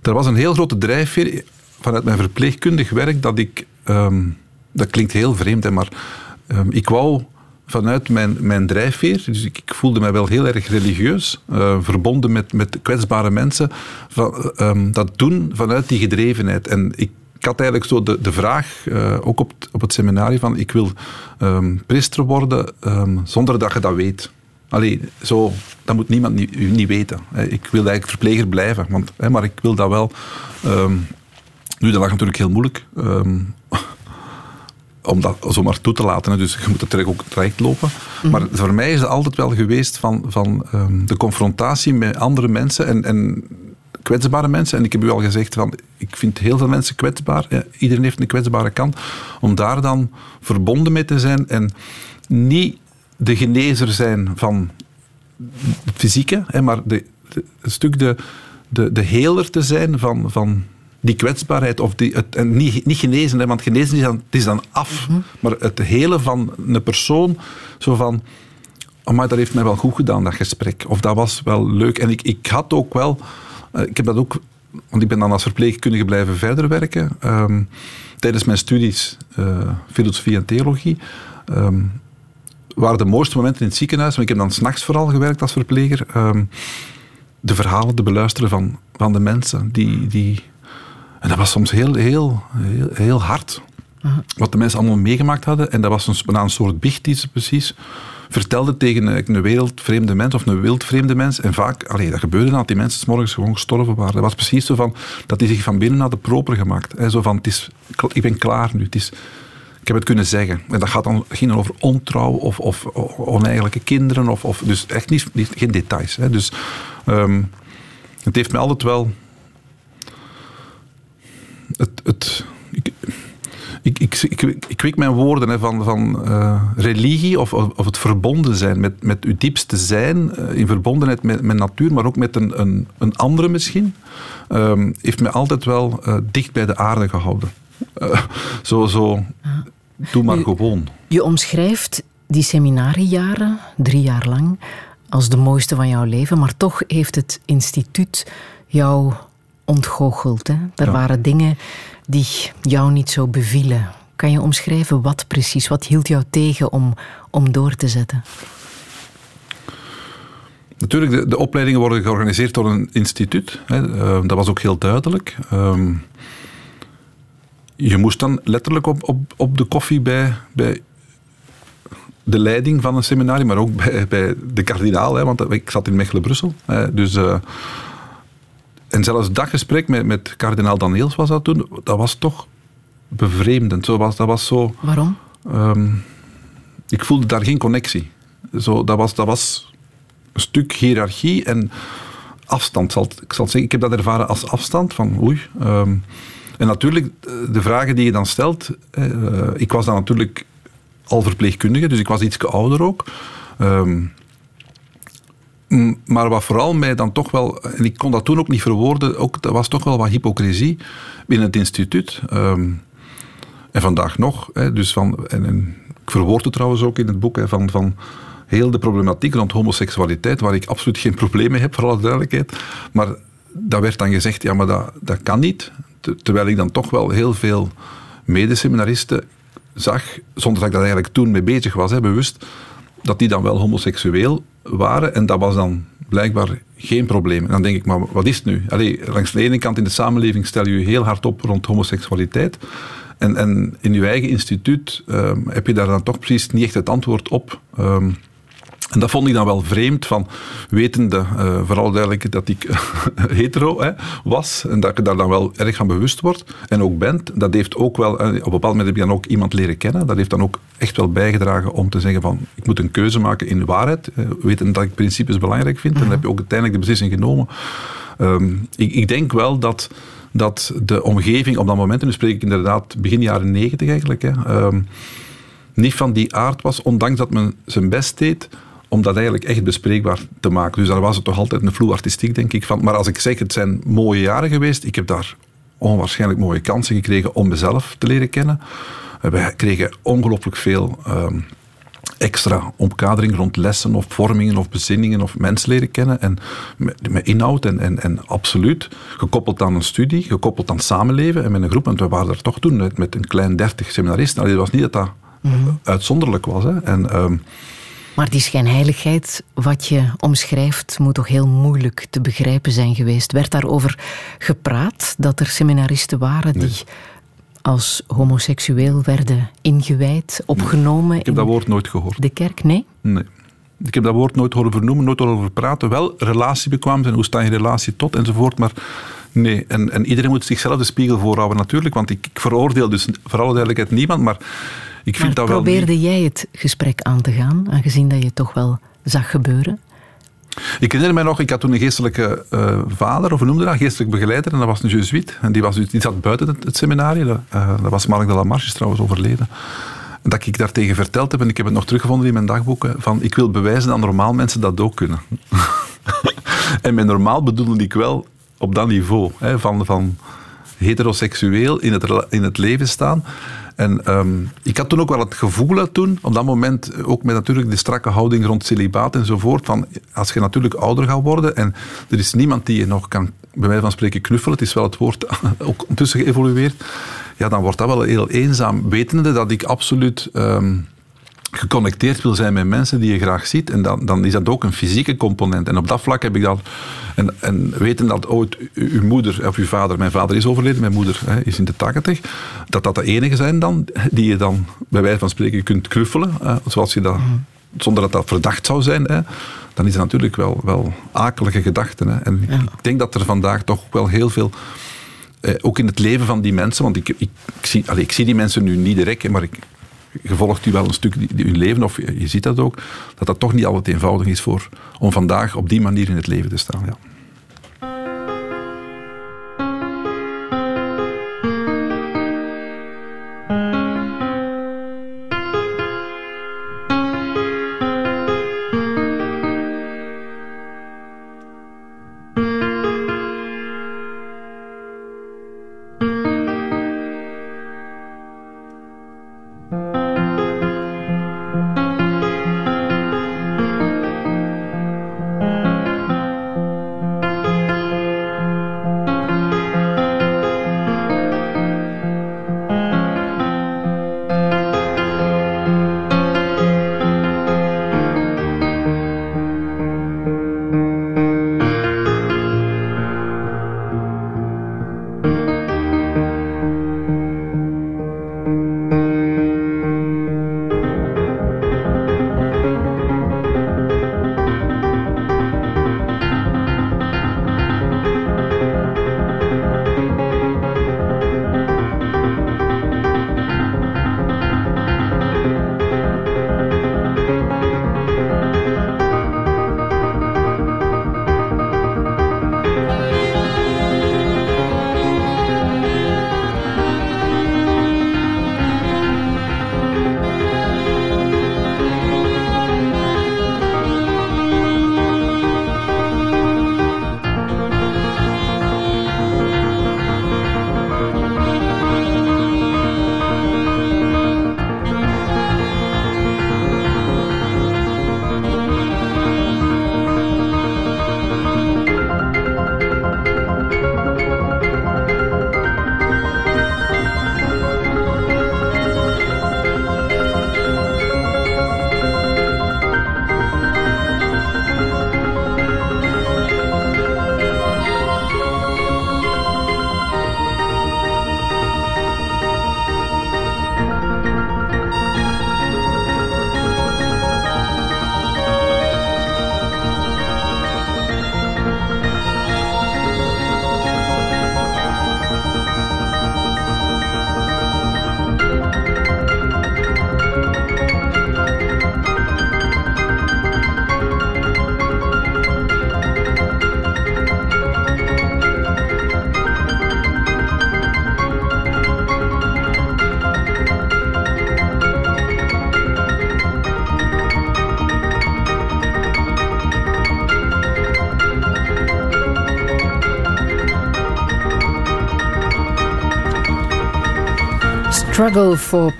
er was een heel grote drijfveer vanuit mijn verpleegkundig werk dat ik, um, dat klinkt heel vreemd, hè, maar ik wou vanuit mijn, mijn drijfveer, dus ik, ik, voelde mij wel heel erg religieus, uh, verbonden met, met kwetsbare mensen, van, um, dat doen vanuit die gedrevenheid. En ik ik had eigenlijk zo de, de vraag, uh, ook op, op het seminarie, van ik wil um, priester worden um, zonder dat je dat weet. Allee, zo, dat moet niemand niet, niet weten. Ik wil eigenlijk verpleger blijven, want, hè, maar ik wil dat wel... Um, nu, dat lag natuurlijk heel moeilijk *laughs* om dat zomaar toe te laten. Hè. Dus je moet het ook traject lopen. Mhm. Maar voor mij is het altijd wel geweest van, van de confrontatie met andere mensen en, en kwetsbare mensen. En ik heb u al gezegd, van, ik vind heel veel mensen kwetsbaar. iedereen heeft een kwetsbare kant. Om daar dan verbonden mee te zijn en niet de genezer zijn van het fysieke, hè, maar de, een stuk de, de, de heler te zijn van, van die kwetsbaarheid. Of die, het, en niet, niet genezen, hè, want genezen is dan, het is dan af. Mhm. Maar het helen van een persoon, zo van... Maar dat heeft mij wel goed gedaan, dat gesprek. Of dat was wel leuk. En ik, ik had ook wel ik heb dat ook, want ik ben dan als verpleegkundige blijven verder werken. Ehm, tijdens mijn studies uh, filosofie en theologie. Um, waren de mooiste momenten in het ziekenhuis, want ik heb dan s'nachts vooral gewerkt als verpleger. Um, de verhalen te beluisteren van, van de mensen. Die, die, en dat was soms heel, heel, heel, heel hard. Wat de mensen allemaal meegemaakt hadden. En dat was een, een soort biecht die ze precies vertelde tegen een wereldvreemde mens of een wildvreemde mens. En vaak, allee, dat gebeurde dat die mensen morgens gewoon gestorven waren. Dat was precies zo van, dat die zich van binnen hadden proper gemaakt. He, zo van, het is, ik ben klaar nu. Het is, ik heb het kunnen zeggen. En dat gaat dan, ging over ontrouw of, of oneigenlijke kinderen. Of, of, dus echt niet, geen details. Hè. Dus um, het heeft me altijd wel... Het, ik, ik, ik, ik, ik weet mijn woorden hè, van, van uh, religie of, of het verbonden zijn met, met uw diepste zijn, uh, in verbondenheid met, met natuur, maar ook met een, een, een andere misschien, uh, heeft mij altijd wel uh, dicht bij de aarde gehouden. zo, zo, doe maar gewoon. Je omschrijft die seminariejaren, drie jaar lang, als de mooiste van jouw leven, maar toch heeft het instituut jou ontgoocheld. Hè? Er waren dingen die jou niet zo bevielen. Kan je omschrijven wat precies? Wat hield jou tegen om, om door te zetten? Natuurlijk, de, de, opleidingen worden georganiseerd door een instituut. Hè. dat was ook heel duidelijk. Ehm, je moest dan letterlijk op, op, op de koffie bij, bij de leiding van een seminarie, maar ook bij, bij de kardinaal, hè, want ik zat in Mechelen-Brussel. Dus, uh, en zelfs dat gesprek met, met kardinaal Daniels was dat toen, dat was toch bevreemdend. Zo was, dat was zo... Waarom? Um, ik voelde daar geen connectie. Zo, dat, was, dat was een stuk hiërarchie en afstand. Zal, ik zal zeggen, ik heb dat ervaren als afstand van oei. Um, en natuurlijk, de vragen die je dan stelt. Uh, ik was dan natuurlijk al verpleegkundige, dus ik was iets ouder ook. Um, maar wat vooral mij dan toch wel, en ik kon dat toen ook niet verwoorden, ook, dat was toch wel wat hypocrisie binnen het instituut. Um, en vandaag nog. Hè, dus van, en, en, ik verwoord het trouwens ook in het boek hè, van, van heel de problematiek rond homoseksualiteit, waar ik absoluut geen probleem mee heb, voor alle duidelijkheid. Maar dat werd dan gezegd, ja, maar dat, dat kan niet. Terwijl ik dan toch wel heel veel medeseminaristen zag, zonder dat ik daar eigenlijk toen mee bezig was, hè, bewust, dat die dan wel homoseksueel waren. En dat was dan blijkbaar geen probleem. En dan denk ik, maar wat is het nu? Allee, langs de ene kant in de samenleving stel je heel hard op rond homoseksualiteit. En, en in je eigen instituut um, heb je daar dan toch precies niet echt het antwoord op. Um, en dat vond ik dan wel vreemd, van wetende, uh, vooral duidelijk dat ik *laughs* hetero hè, was en dat ik daar dan wel erg van bewust word en ook ben. Dat heeft ook wel, uh, op een bepaald moment heb ik dan ook iemand leren kennen. Dat heeft dan ook echt wel bijgedragen om te zeggen van, ik moet een keuze maken in de waarheid. Uh, weten dat ik principes belangrijk vind. En dan heb je ook uiteindelijk de beslissing genomen. Um, ik, ik denk wel dat dat de omgeving op dat moment, en nu spreek ik inderdaad begin jaren negentig eigenlijk, hè, um, niet van die aard was, ondanks dat men zijn best deed om dat eigenlijk echt bespreekbaar te maken. Dus daar was het toch altijd een vloe artistiek, denk ik. Van. Maar als ik zeg, het zijn mooie jaren geweest. Ik heb daar onwaarschijnlijk mooie kansen gekregen om mezelf te leren kennen. We kregen ongelooflijk veel um, extra omkadering rond lessen of vormingen of bezinningen of mensen leren kennen. En met, met inhoud en, en, en, absoluut. Gekoppeld aan een studie, gekoppeld aan samenleven en met een groep. Want we waren er toch toen met, met een klein dertig seminaristen. Allee, het was niet dat dat mm -hmm. uitzonderlijk was. Hè. En, um, maar die schijnheiligheid, wat je omschrijft, moet toch heel moeilijk te begrijpen zijn geweest. Werd daarover gepraat dat er seminaristen waren die als homoseksueel werden ingewijd, opgenomen? Nee. Ik heb dat woord nooit gehoord. De kerk, nee? Nee. Ik heb dat woord nooit horen vernoemen, nooit over praten. Wel relatiebekwaam zijn, hoe sta je relatie tot enzovoort. Maar nee, en, en iedereen moet zichzelf de spiegel voorhouden natuurlijk. Want ik, ik veroordeel dus voor alle duidelijkheid niemand. Maar ik vind maar dat probeerde wel jij het gesprek aan te gaan, aangezien dat je het toch wel zag gebeuren? Ik herinner mij nog, ik had toen een geestelijke uh, vader, of hoe noemde dat, geestelijk begeleider, en dat was een jezuïet. En die, was, die zat buiten het, het seminarie. Dat, uh, dat was Marc de la Marche, is trouwens overleden. En dat ik daartegen verteld heb, en ik heb het nog teruggevonden in mijn dagboeken, van ik wil bewijzen dat normaal mensen dat ook kunnen. *laughs* en met normaal bedoelde ik wel op dat niveau, hè, van, van heteroseksueel in het, in het leven staan. En um, ik had toen ook wel het gevoel toen, op dat moment, ook met natuurlijk de strakke houding rond celibaat enzovoort, van als je natuurlijk ouder gaat worden en er is niemand die je nog kan, bij mij van spreken, knuffelen, het is wel het woord *laughs* ook ondertussen geëvolueerd, ja, dan wordt dat wel heel eenzaam, wetende dat ik absoluut... Um, geconnecteerd wil zijn met mensen die je graag ziet. En dan, dan is dat ook een fysieke component. En op dat vlak heb ik dat... En, en weten dat ooit uw moeder of uw vader... Mijn vader is overleden, mijn moeder hè, is in de tachtig. Dat dat de enige zijn dan, die je dan bij wijze van spreken kunt knuffelen. Hè, zoals je dat... Zonder dat dat verdacht zou zijn. Hè, dan is het natuurlijk wel, wel akelige gedachten. Hè. En ja. ik denk dat er vandaag toch wel heel veel... Eh, ook in het leven van die mensen, want ik, ik, ik zie, allez, ik zie die mensen nu niet direct, maar ik, gevolgd u wel een stuk in hun leven, of je ziet dat ook, dat dat toch niet altijd eenvoudig is voor, om vandaag op die manier in het leven te staan. Ja.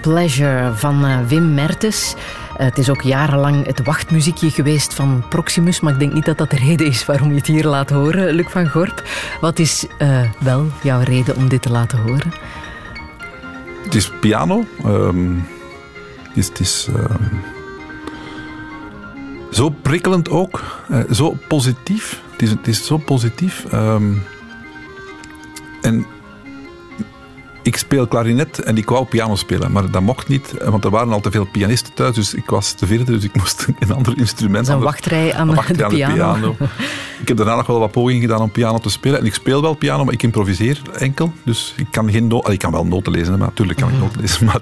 Pleasure van uh, Wim Mertens. Uh, het is ook jarenlang het wachtmuziekje geweest van Proximus, maar ik denk niet dat dat de reden is waarom je het hier laat horen, Luc van Gorp. Wat is uh, wel jouw reden om dit te laten horen? Het is piano. Um, het is, is um, zo prikkelend ook, zo positief. Het is, het is zo positief. Um, en ik speel klarinet en ik wou piano spelen, maar dat mocht niet, want er waren al te veel pianisten thuis, dus ik was te vierde, dus ik moest *laughs* een ander instrument. een wachtrij aan, wachtrij de, aan piano. de, piano. *laughs* ik heb daarna nog wel wat pogingen gedaan om piano te spelen. En ik speel wel piano, maar ik improviseer enkel. Dus ik kan, geen ik kan wel noten lezen, maar natuurlijk kan ik mhm. noten lezen, *laughs* maar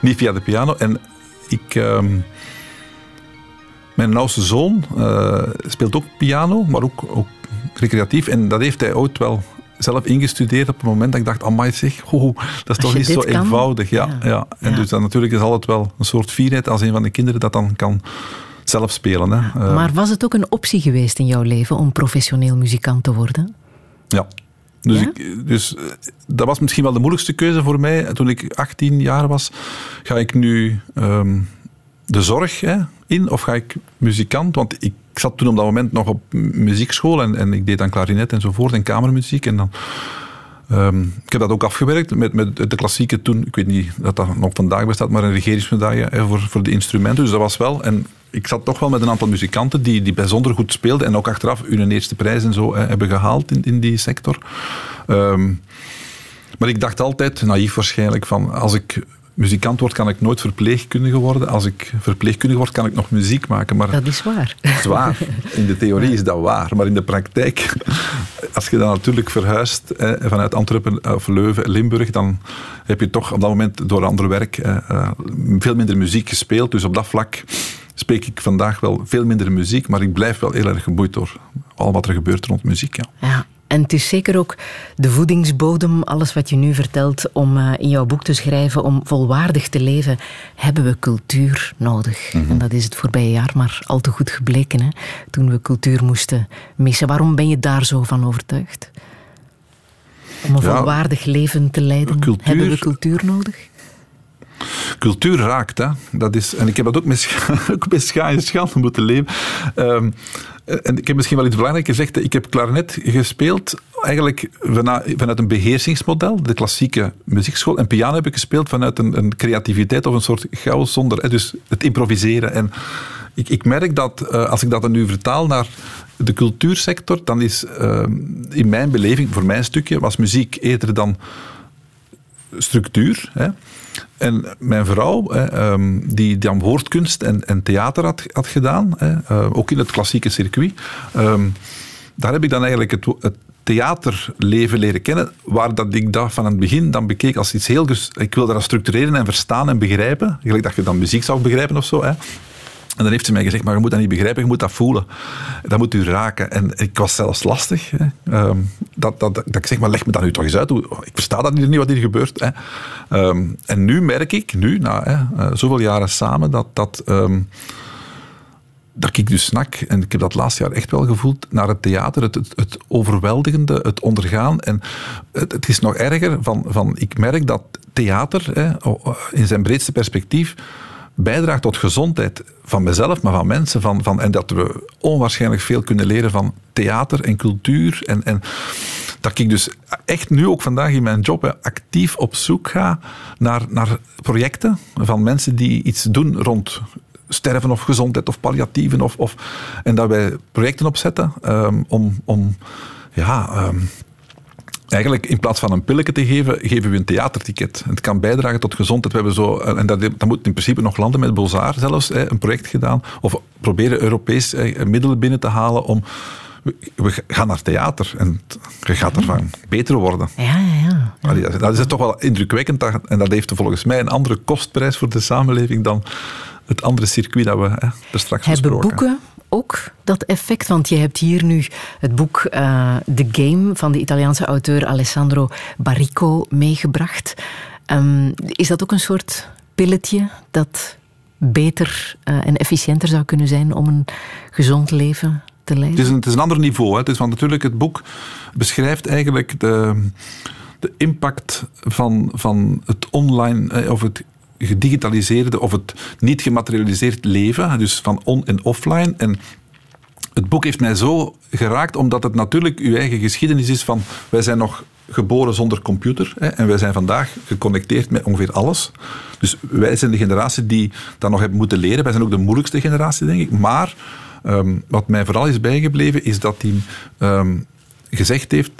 niet via de piano. En ik... Um, mijn oudste zoon uh, speelt ook piano, maar ook, ook recreatief. En dat heeft hij ooit wel zelf ingestudeerd op het moment dat ik dacht, amai zeg, *laughs* ho, dat is toch niet zo eenvoudig. Ja, ja. En dus dan natuurlijk is altijd wel een soort fierheid als een van de kinderen dat dan kan zelf spelen. Hè. Eh, maar was het ook een optie geweest in jouw leven om professioneel muzikant te worden? Ja. Dus, ik, dus eh, dat was misschien wel de moeilijkste keuze voor mij. Toen ik 18 jaar was, ga ik nu ehm, de zorg hè, in of ga ik muzikant? Want ik ik zat toen op dat moment nog op muziekschool en, en ik deed dan klarinet enzovoort en kamermuziek. En dan, um, ik heb dat ook afgewerkt met, met de klassieke toen, ik weet niet dat dat nog vandaag bestaat, maar een regeringsmedaille voor, voor de instrumenten. Dus dat was wel. En ik zat toch wel met een aantal muzikanten die, die bijzonder goed speelden en ook achteraf hun eerste prijs en zo hebben gehaald in, in die sector. Um, maar ik dacht altijd, naïef waarschijnlijk, van als ik muzikant word, kan ik nooit verpleegkundige worden. Als ik verpleegkundige word, kan ik nog muziek maken. Maar dat is waar. Zwaar. In de theorie is dat waar. Maar in de praktijk, als je dan natuurlijk verhuist vanuit Antwerpen of Leuven, Limburg, dan heb je toch op dat moment door ander werk eh, veel minder muziek gespeeld. Dus op dat vlak spreek ik vandaag wel veel minder muziek, maar ik blijf wel heel erg geboeid door al wat er gebeurt rond muziek. Ja. ja. En het is zeker ook de voedingsbodem, alles wat je nu vertelt, om uh, in jouw boek te schrijven, om volwaardig te leven, hebben we cultuur nodig. Mhm. En dat is het voorbije jaar maar al te goed gebleken, hè, toen we cultuur moesten missen. Waarom ben je daar zo van overtuigd? Om een volwaardig leven te leiden, cultuur, hebben we cultuur nodig? Cultuur raakt, hè. Dat is, en ik heb dat ook met, *laughs* ook scha en schande moeten leven. Um, en ik heb misschien wel iets belangrijks gezegd. Ik heb klarinet gespeeld eigenlijk vanuit een beheersingsmodel, de klassieke muziekschool. En piano heb ik gespeeld vanuit een, een creativiteit of een soort chaos zonder... Dus het improviseren. En ik, ik merk dat, eh, als ik dat dan nu vertaal naar de cultuursector, dan is uh, in mijn beleving, voor mijn stukje, was muziek eerder dan structuur. Hè. En mijn vrouw, ehm, die dan woordkunst en, en theater had, had gedaan, eh, ook in het klassieke circuit, ehm, daar heb ik dan eigenlijk het, het theaterleven leren kennen, waar dat ik dat van het begin dan bekeek als iets heel... Ik wilde dat structureren en verstaan en begrijpen. Gelijk dat je dan muziek zou begrijpen of zo. Hè. En dan heeft ze mij gezegd, maar je moet dat niet begrijpen, je moet dat voelen. Dat moet u raken. En ik was zelfs lastig. Hè. Ehm, dat, dat, dat, ik zeg, maar leg me dat nu toch eens uit. Ik versta dat niet, wat hier gebeurt. Hè. Ehm, en nu merk ik, nu, na hè, eh, zoveel jaren samen, dat, dat, um, dat ik dus snak, en ik heb dat laatste jaar echt wel gevoeld, naar het theater, het, het, het overweldigende, het ondergaan. En het, het, is nog erger, van, van, ik merk dat theater, hè, in zijn breedste perspectief, bijdraagt tot gezondheid van mezelf, maar van mensen. Van, van, en dat we onwaarschijnlijk veel kunnen leren van theater en cultuur. En, en dat ik dus echt nu ook vandaag in mijn job actief op zoek ga naar, naar projecten van mensen die iets doen rond sterven of gezondheid of palliatieven. Of, of, en dat wij projecten opzetten um, om, om ja, um, eigenlijk in plaats van een pilletje te geven, geven we een theaterticket. Het kan bijdragen tot gezondheid. We hebben zo, eh, en dat, dat moet in principe nog landen met Bozar zelfs, een project gedaan. Of proberen Europees middelen binnen te halen om we gaan naar theater en je gaat ervan beter worden. Ja, ja, ja. Dat is toch wel indrukwekkend en dat heeft volgens mij een andere kostprijs voor de samenleving dan het andere circuit dat we hè, er straks Hebben boeken ook dat effect? Want je hebt hier nu het boek uh, The Game van de Italiaanse auteur Alessandro Barrico meegebracht. Um, is dat ook een soort pilletje dat beter uh, en efficiënter zou kunnen zijn om een gezond leven te leiden? Het is een, het is een ander niveau. Hè. Het is, want natuurlijk, het boek beschrijft eigenlijk de de impact van, van het online eh, of het gedigitaliseerde of het niet gematerialiseerd leven, dus van on- en offline. En het boek heeft mij zo geraakt, omdat het natuurlijk uw eigen geschiedenis is van wij zijn nog geboren zonder computer hè, en wij zijn vandaag geconnecteerd met ongeveer alles. Dus wij zijn de generatie die dat nog heeft moeten leren. Wij zijn ook de moeilijkste generatie, denk ik. Maar ehm, wat mij vooral is bijgebleven, is dat hij ehm, gezegd heeft...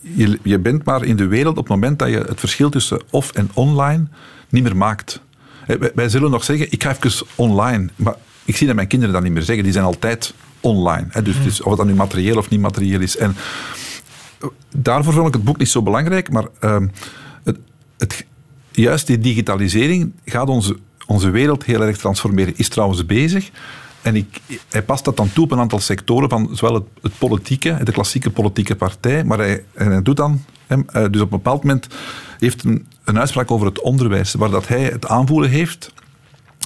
Je, je bent maar in de wereld op het moment dat je het verschil tussen off en online niet meer maakt. Wij, wij zullen nog zeggen, ik ga even online. Maar ik zie dat mijn kinderen dat niet meer zeggen. Die zijn altijd online. Hè. Dus, dus, of dat nu materieel of niet materieel is. En eh, daarvoor vond ik het boek niet zo belangrijk. Maar uh, het, het, juist die digitalisering gaat onze, onze wereld heel erg transformeren. Is trouwens bezig. En ik, hij past dat dan toe op een aantal sectoren van zowel het, het politieke, de klassieke politieke partij, maar hij, en hij doet dan, uh, dus op een bepaald moment heeft een, uitspraak over het onderwijs, waar dat hij het aanvoelen heeft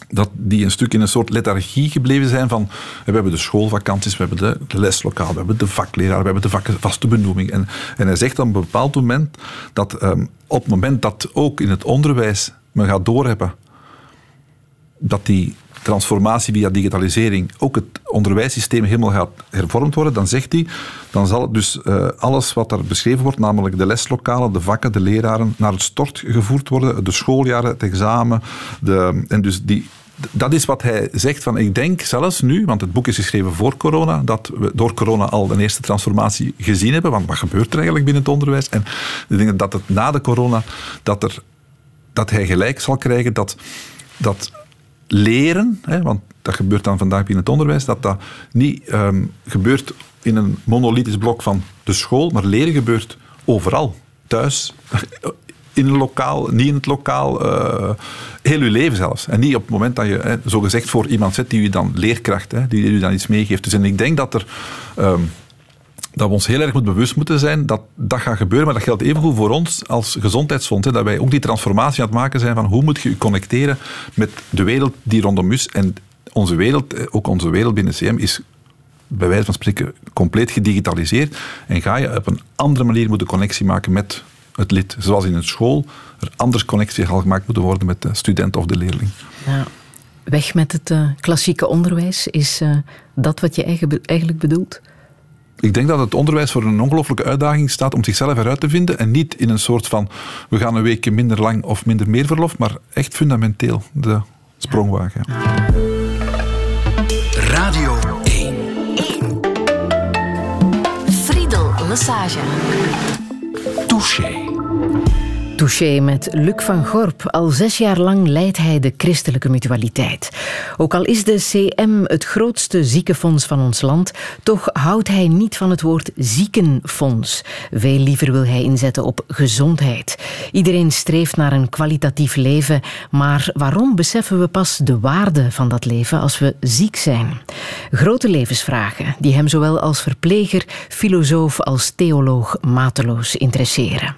dat die een stuk in een soort lethargie gebleven zijn van we hebben de schoolvakanties, we hebben de, leslokaal, we hebben de vakleraar, we hebben de vak, vaste benoeming. En, en hij zegt op een bepaald moment dat um, op het moment dat ook in het onderwijs men gaat doorhebben dat die transformatie via digitalisering ook het onderwijssysteem helemaal gaat hervormd worden, dan zegt hij, dan zal dus uh, alles wat daar beschreven wordt, namelijk de leslokalen, de vakken, de leraren, naar het stort gevoerd worden, de schooljaren, het examen. De, en dus die, dat is wat hij zegt van, ik denk zelfs nu, want het boek is geschreven voor corona, dat we door corona al de eerste transformatie gezien hebben, want wat gebeurt er eigenlijk binnen het onderwijs? En ik denk dat het na de corona, dat, er, dat hij gelijk zal krijgen dat, dat leren, hè, want dat gebeurt dan vandaag binnen het onderwijs, dat dat niet um, gebeurt in een monolithisch blok van de school, maar leren gebeurt overal. Thuis, *laughs* in een lokaal, niet in het lokaal, uh, heel uw leven zelfs. En niet op het moment dat je hè, zo gezegd voor iemand zet die u dan leerkracht, hè, die u dan iets meegeeft. Dus en ik denk dat er... Um, dat we ons heel erg moet bewust moeten zijn dat dat gaat gebeuren. Maar dat geldt evengoed voor ons als gezondheidsfonds. Dat wij ook die transformatie aan het maken zijn van hoe moet je je connecteren met de wereld die rondom is. En onze wereld, ook onze wereld binnen CM, is bij wijze van spreken compleet gedigitaliseerd. En ga je op een andere manier moeten connectie maken met het lid. Zoals in een school er anders connectie gemaakt moeten worden met de student of de leerling. Ja. Weg met het uh, klassieke onderwijs. Is uh, dat wat je eigenlijk bedoelt? Ik denk dat het onderwijs voor een ongelooflijke uitdaging staat om zichzelf eruit te vinden en niet in een soort van we gaan een weekje minder lang of minder meer verlof, maar echt fundamenteel de sprongwagen. Radio 1. 1. Friedel Lassage. Touché. Touché met Luc van Gorp. Al zes jaar lang leidt hij de christelijke mutualiteit. Ook al is de CM het grootste ziekenfonds van ons land, toch houdt hij niet van het woord ziekenfonds. Veel liever wil hij inzetten op gezondheid. Iedereen streeft naar een kwalitatief leven, maar waarom beseffen we pas de waarde van dat leven als we ziek zijn? Grote levensvragen die hem zowel als verpleger, filosoof als theoloog mateloos interesseren.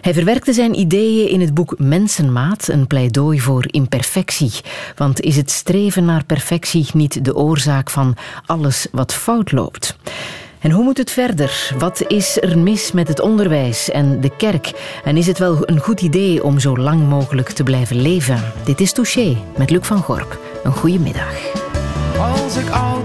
Hij verwerkte zijn ideeën in het boek Mensenmaat, een pleidooi voor imperfectie. Want is het streven naar perfectie niet de oorzaak van alles wat fout loopt? En hoe moet het verder? Wat is er mis met het onderwijs en de kerk? En is het wel een goed idee om zo lang mogelijk te blijven leven? Dit is Touché met Luc van Gorp. Een goede middag. Als ik oud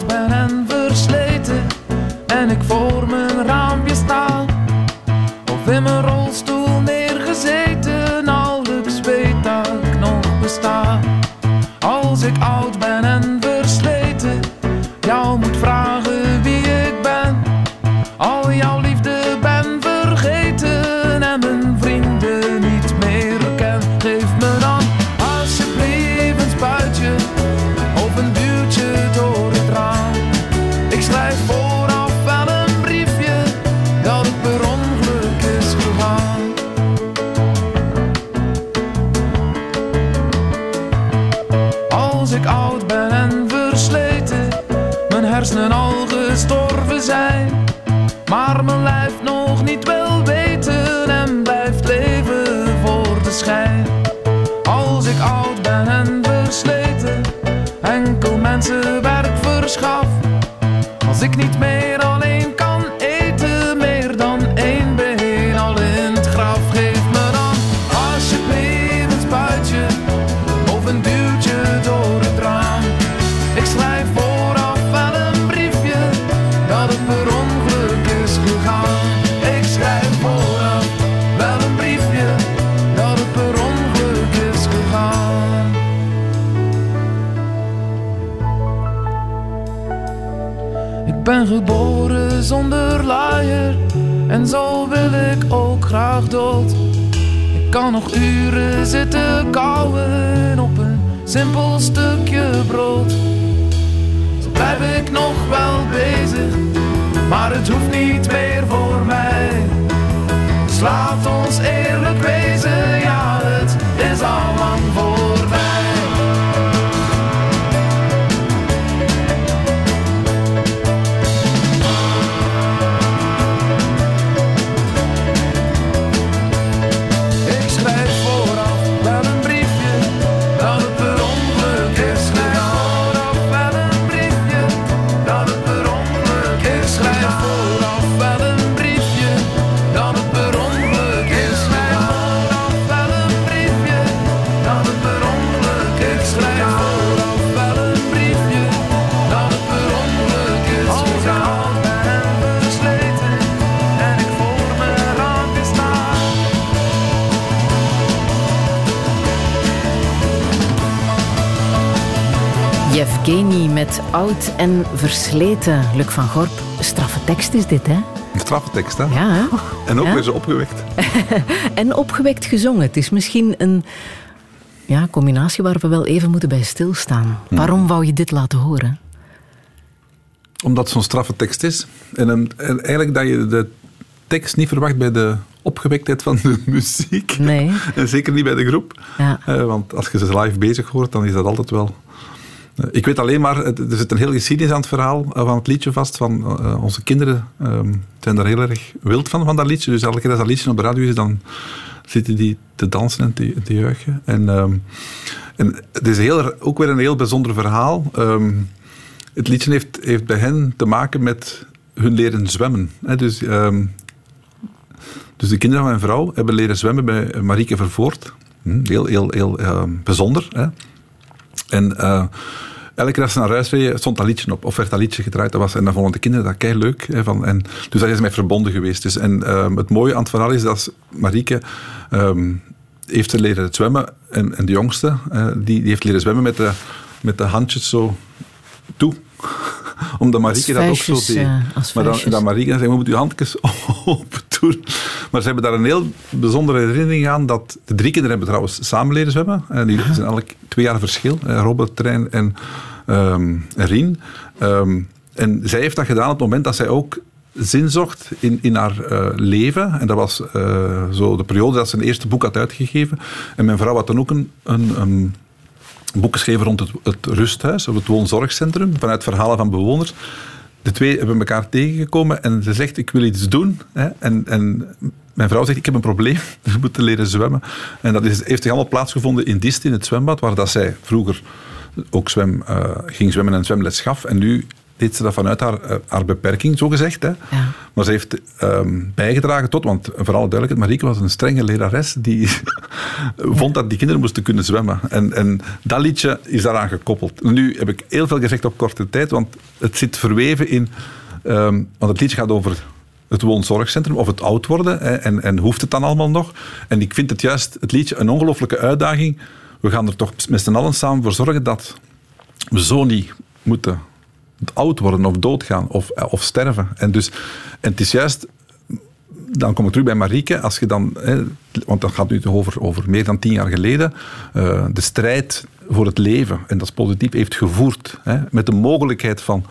hersenen al gestorven zijn, maar mijn lijf nog niet wil weten en blijft leven voor de schijn. Als ik oud ben en versleten, enkel mensen werk verschaf. Als ik niet meer ben geboren zonder luier en zo wil ik ook graag dood. Ik kan nog uren zitten kauwen op een simpel stukje brood. Zo blijf ik nog wel bezig, maar het hoeft niet meer voor mij. Dus laat ons eerlijk wezen, ja het is al lang voorbij. Oud en Versleten. Luc van Gorp, straffe tekst is dit, hè? Een straffe tekst, hè? Ja, hè? En ook Ja. weer zo opgewekt. *laughs* En opgewekt gezongen. Het is misschien een ja, combinatie waar we wel even moeten bij stilstaan. Waarom wou je dit laten horen? Omdat het zo'n straffe tekst is. En, een- en eigenlijk dat je de tekst niet verwacht bij de opgewektheid van de *laughs* muziek. Nee. En zeker niet bij de groep. Ja. Eh, want als je ze live bezig hoort, dan is dat altijd wel... Eh, ik weet alleen maar, er zit een hele geschiedenis aan het verhaal eh, van het liedje vast. Van, eh, onze kinderen ehm, zijn daar heel erg wild van, van dat liedje. Dus elke keer als dat liedje op de radio is, dan zitten die te dansen en te, juichen. En, ehm, en het is heel, ook weer een heel bijzonder verhaal. Ehm, het liedje heeft, heeft bij hen te maken met hun leren zwemmen. Hè. Dus, dus de kinderen van mijn vrouw hebben leren zwemmen bij Marieke Vervoort. Hm, Heel, heel, heel bijzonder. Hè. En eh, elke keer als ze naar huis reden, stond dat liedje op. Of werd dat liedje gedraaid. Dat was, en dan vonden de kinderen dat kei leuk. En, dus dat is mij verbonden geweest. Dus, en ehm, het mooie aan het verhaal is dat Marieke ehm, heeft ze leren zwemmen. En, en de jongste, eh, die, die heeft leren zwemmen met de, met de handjes zo toe. *laughs* Omdat Marieke dat ook zo deed. eh, maar dan, dan Marieke zei, je moet je handjes *laughs* open doen. Maar ze hebben daar een heel bijzondere herinnering aan. Dat de drie kinderen hebben trouwens samen leren zwemmen. En die zijn eigenlijk twee jaar verschil. eh, Robert, Trein en ehm, en Rien. Ehm, en zij heeft dat gedaan op het moment dat zij ook zin zocht in, in haar eh, leven. En dat was eh, zo de periode dat ze een eerste boek had uitgegeven. En mijn vrouw had dan ook een, een, een boek geschreven rond het, het rusthuis, of het woonzorgcentrum, vanuit verhalen van bewoners. De twee hebben elkaar tegengekomen en ze zegt, ik wil iets doen. Hè? En, en mijn vrouw zegt, ik heb een probleem, *laughs* we moeten leren zwemmen. En dat is, heeft allemaal plaatsgevonden in Dist, in het zwembad, waar dat zij vroeger ook zwem, eh, ging zwemmen en zwemles gaf. En nu deed ze dat vanuit haar, eh, haar beperking, zo gezegd. Hè? Ja. Maar ze heeft ehm, bijgedragen tot, want voor alle duidelijkheid, Marieke was een strenge lerares die *laughs* vond dat die kinderen moesten kunnen zwemmen. En, en dat liedje is daaraan gekoppeld. Nu heb ik heel veel gezegd op korte tijd, want het zit verweven in... ehm, want het liedje gaat over het woonzorgcentrum, of het oud worden, hè, en, en hoeft het dan allemaal nog? En ik vind het juist, het liedje, een ongelooflijke uitdaging. We gaan er toch met z'n allen samen voor zorgen dat we zo niet moeten oud worden of doodgaan of, of sterven. En, dus, en het is juist, dan kom ik terug bij Marieke, als je dan, hè, want dat gaat nu over, over meer dan tien jaar geleden, eh, de strijd voor het leven, en dat is positief, heeft gevoerd hè, met de mogelijkheid van,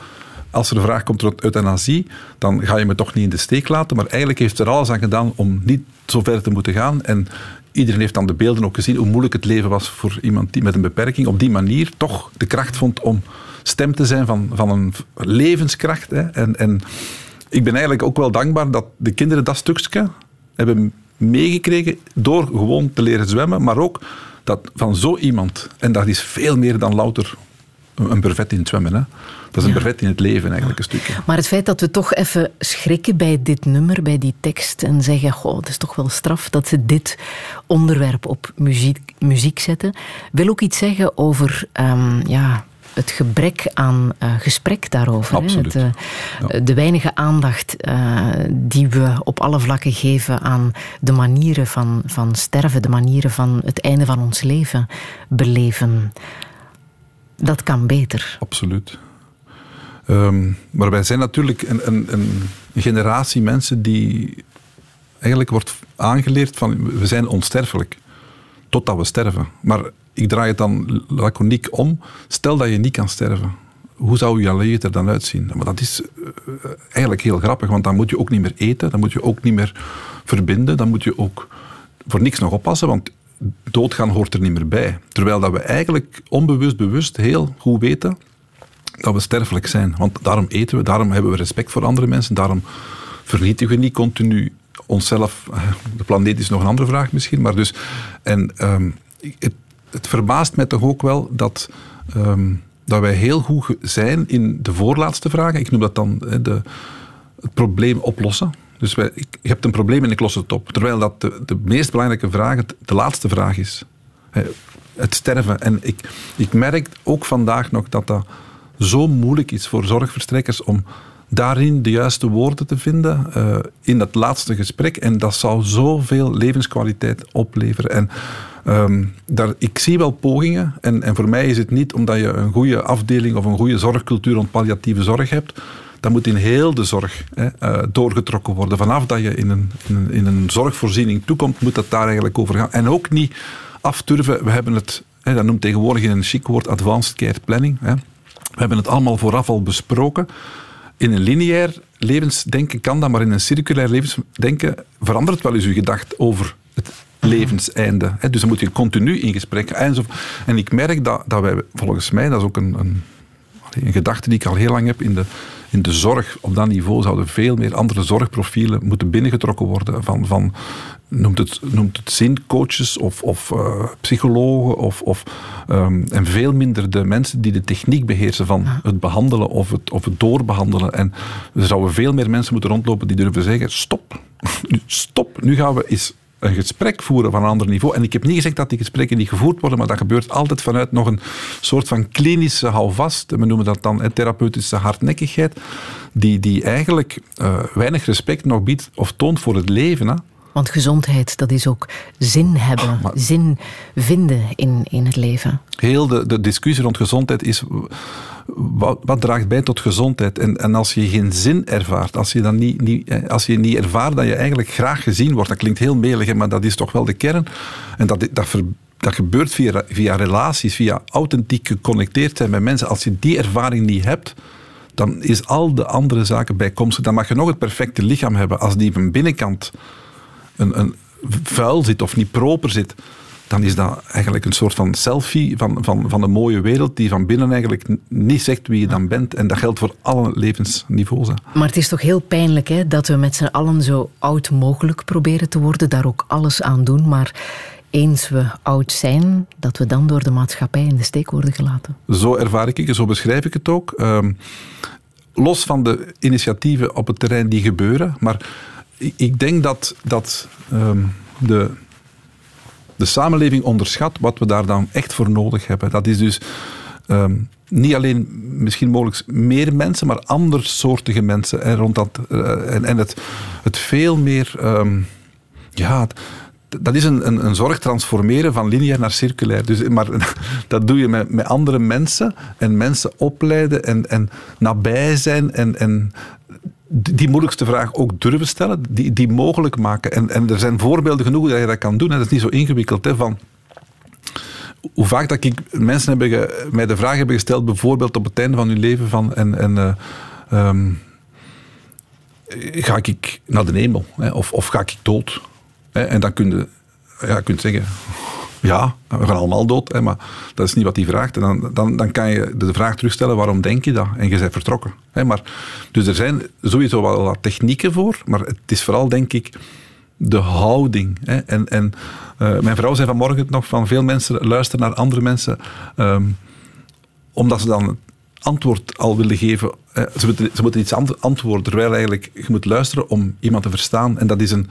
als er een vraag komt tot euthanasie, dan ga je me toch niet in de steek laten, maar eigenlijk heeft er alles aan gedaan om niet zo ver te moeten gaan. En iedereen heeft dan de beelden ook gezien hoe moeilijk het leven was voor iemand die met een beperking op die manier toch de kracht vond om stem te zijn van, van een levenskracht. Hè. En, en ik ben eigenlijk ook wel dankbaar dat de kinderen dat stukje hebben meegekregen door gewoon te leren zwemmen, maar ook dat van zo iemand, en dat is veel meer dan louter een brevet in het zwemmen. Hè. Dat is een brevet in het leven eigenlijk een stukje. Maar het feit dat we toch even schrikken bij dit nummer, bij die tekst, en zeggen: Goh, het is toch wel straf dat ze dit onderwerp op muziek, muziek zetten, wil ook iets zeggen over ehm, ja, het gebrek aan eh, gesprek daarover. Absoluut. Het, eh, De weinige aandacht eh, die we op alle vlakken geven aan de manieren van, van sterven, de manieren van het einde van ons leven beleven. Dat kan beter. Absoluut. Ehm, maar wij zijn natuurlijk een, een, een generatie mensen die eigenlijk wordt aangeleerd van we zijn onsterfelijk. Totdat we sterven. Maar ik draai het dan laconiek om. Stel dat je niet kan sterven. Hoe zou je leven er dan uitzien? Maar dat is eh, eigenlijk heel grappig, want dan moet je ook niet meer eten, dan moet je ook niet meer verbinden, dan moet je ook voor niks nog oppassen, want doodgaan hoort er niet meer bij. Terwijl dat we eigenlijk onbewust, bewust heel goed weten dat we sterfelijk zijn. Want daarom eten we, daarom hebben we respect voor andere mensen, daarom vernietigen we niet continu onszelf. *laughs* De planeet is nog een andere vraag misschien, maar dus... En het, het, verbaast mij toch ook wel dat... Ehm, dat wij heel goed zijn in de voorlaatste vragen. Ik noem dat dan de, het probleem oplossen. Dus wij, ik, je hebt een probleem en ik los het op. Terwijl dat de, meest belangrijke vraag de laatste vraag is. Het sterven. En ik, ik merk ook vandaag nog dat dat zo moeilijk is voor zorgverstrekkers om daarin de juiste woorden te vinden uh, in dat laatste gesprek. En dat zou zoveel levenskwaliteit opleveren. En daar, ik zie wel pogingen. En, en voor mij is het niet omdat je een goede afdeling of een goede zorgcultuur rond palliatieve zorg hebt dat moet in heel de zorg hè, uh, doorgetrokken worden. Vanaf dat je in een, in, een, in een zorgvoorziening toekomt, moet dat daar eigenlijk over gaan. En ook niet afturven. We hebben het, hè, dat noemt tegenwoordig in een chic woord advanced care planning. Hè. We hebben het allemaal vooraf al besproken. In een lineair levensdenken kan dat, maar in een circulair levensdenken verandert wel eens uw gedacht over het levenseinde. Dus dan moet je continu in gesprek. En ik merk dat, dat wij, volgens mij, dat is ook een, een, een gedachte die ik al heel lang heb in de in de zorg op dat niveau zouden veel meer andere zorgprofielen moeten binnengetrokken worden. Van, van noemt, het, noemt het zincoaches of, of uh, psychologen. Of, of, um, en veel minder de mensen die de techniek beheersen van het behandelen of het, of het doorbehandelen. En er zouden veel meer mensen moeten rondlopen die durven zeggen: stop, *laughs* stop, nu gaan we eens een gesprek voeren van een ander niveau. En ik heb niet gezegd dat die gesprekken niet gevoerd worden, maar dat gebeurt altijd vanuit nog een soort van klinische houvast. We noemen dat dan therapeutische hardnekkigheid, die, die eigenlijk uh, weinig respect nog biedt of toont voor het leven. Hè. Want gezondheid, dat is ook zin hebben, zin vinden in, in het leven. Heel de, de discussie rond gezondheid is wat, wat, draagt bij tot gezondheid? En, en als je geen zin ervaart, als je, dan niet, niet, als je niet ervaart dat je eigenlijk graag gezien wordt, dat klinkt heel melig, maar dat is toch wel de kern. En dat, dat, dat gebeurt via, via relaties, via authentiek geconnecteerd zijn met mensen. Als je die ervaring niet hebt, dan is al de andere zaken bijkomstig. Dan mag je nog het perfecte lichaam hebben. Als die van binnenkant een, een vuil zit of niet proper zit, dan is dat eigenlijk een soort van selfie van, van, van een mooie wereld die van binnen eigenlijk niet zegt wie je dan bent. En dat geldt voor alle levensniveaus. Maar het is toch heel pijnlijk hè, dat we met z'n allen zo oud mogelijk proberen te worden, daar ook alles aan doen, maar eens we oud zijn, dat we dan door de maatschappij in de steek worden gelaten. Zo ervaar ik het, zo beschrijf ik het ook. Um, los van de initiatieven op het terrein die gebeuren, maar ik denk dat, dat um, de de samenleving onderschat wat we daar dan echt voor nodig hebben. Dat is dus um, niet alleen misschien mogelijk meer mensen, maar andersoortige mensen. En, rond dat, uh, en, en het, het veel meer. Um, ja, dat is een, een, een, zorg transformeren van lineair naar circulair. Dus, maar *laughs* dat doe je met, met andere mensen en mensen opleiden en, en nabij zijn en, en die moeilijkste vraag ook durven stellen, die, die mogelijk maken. En, en er zijn voorbeelden genoeg dat je dat kan doen. En dat is niet zo ingewikkeld. Hè, van, hoe vaak dat ik mensen hebben mij de vraag hebben gesteld, bijvoorbeeld op het einde van hun leven, van en, en uh, um, ga ik naar de hemel? Hè, of, of ga ik dood? Hè, en dan kun je, ja, kun je zeggen, ja, we gaan allemaal dood, hè, maar dat is niet wat hij vraagt. En dan, dan, dan kan je de vraag terugstellen, waarom denk je dat? En je bent vertrokken. Hè, maar, dus er zijn sowieso wel wat technieken voor, maar het is vooral, denk ik, de houding. Hè. En, en uh, mijn vrouw zei vanmorgen nog, van veel mensen luisteren naar andere mensen, um, omdat ze dan antwoord al willen geven. Ze moeten, ze moeten iets antwoorden, terwijl eigenlijk je moet luisteren om iemand te verstaan. En dat is een,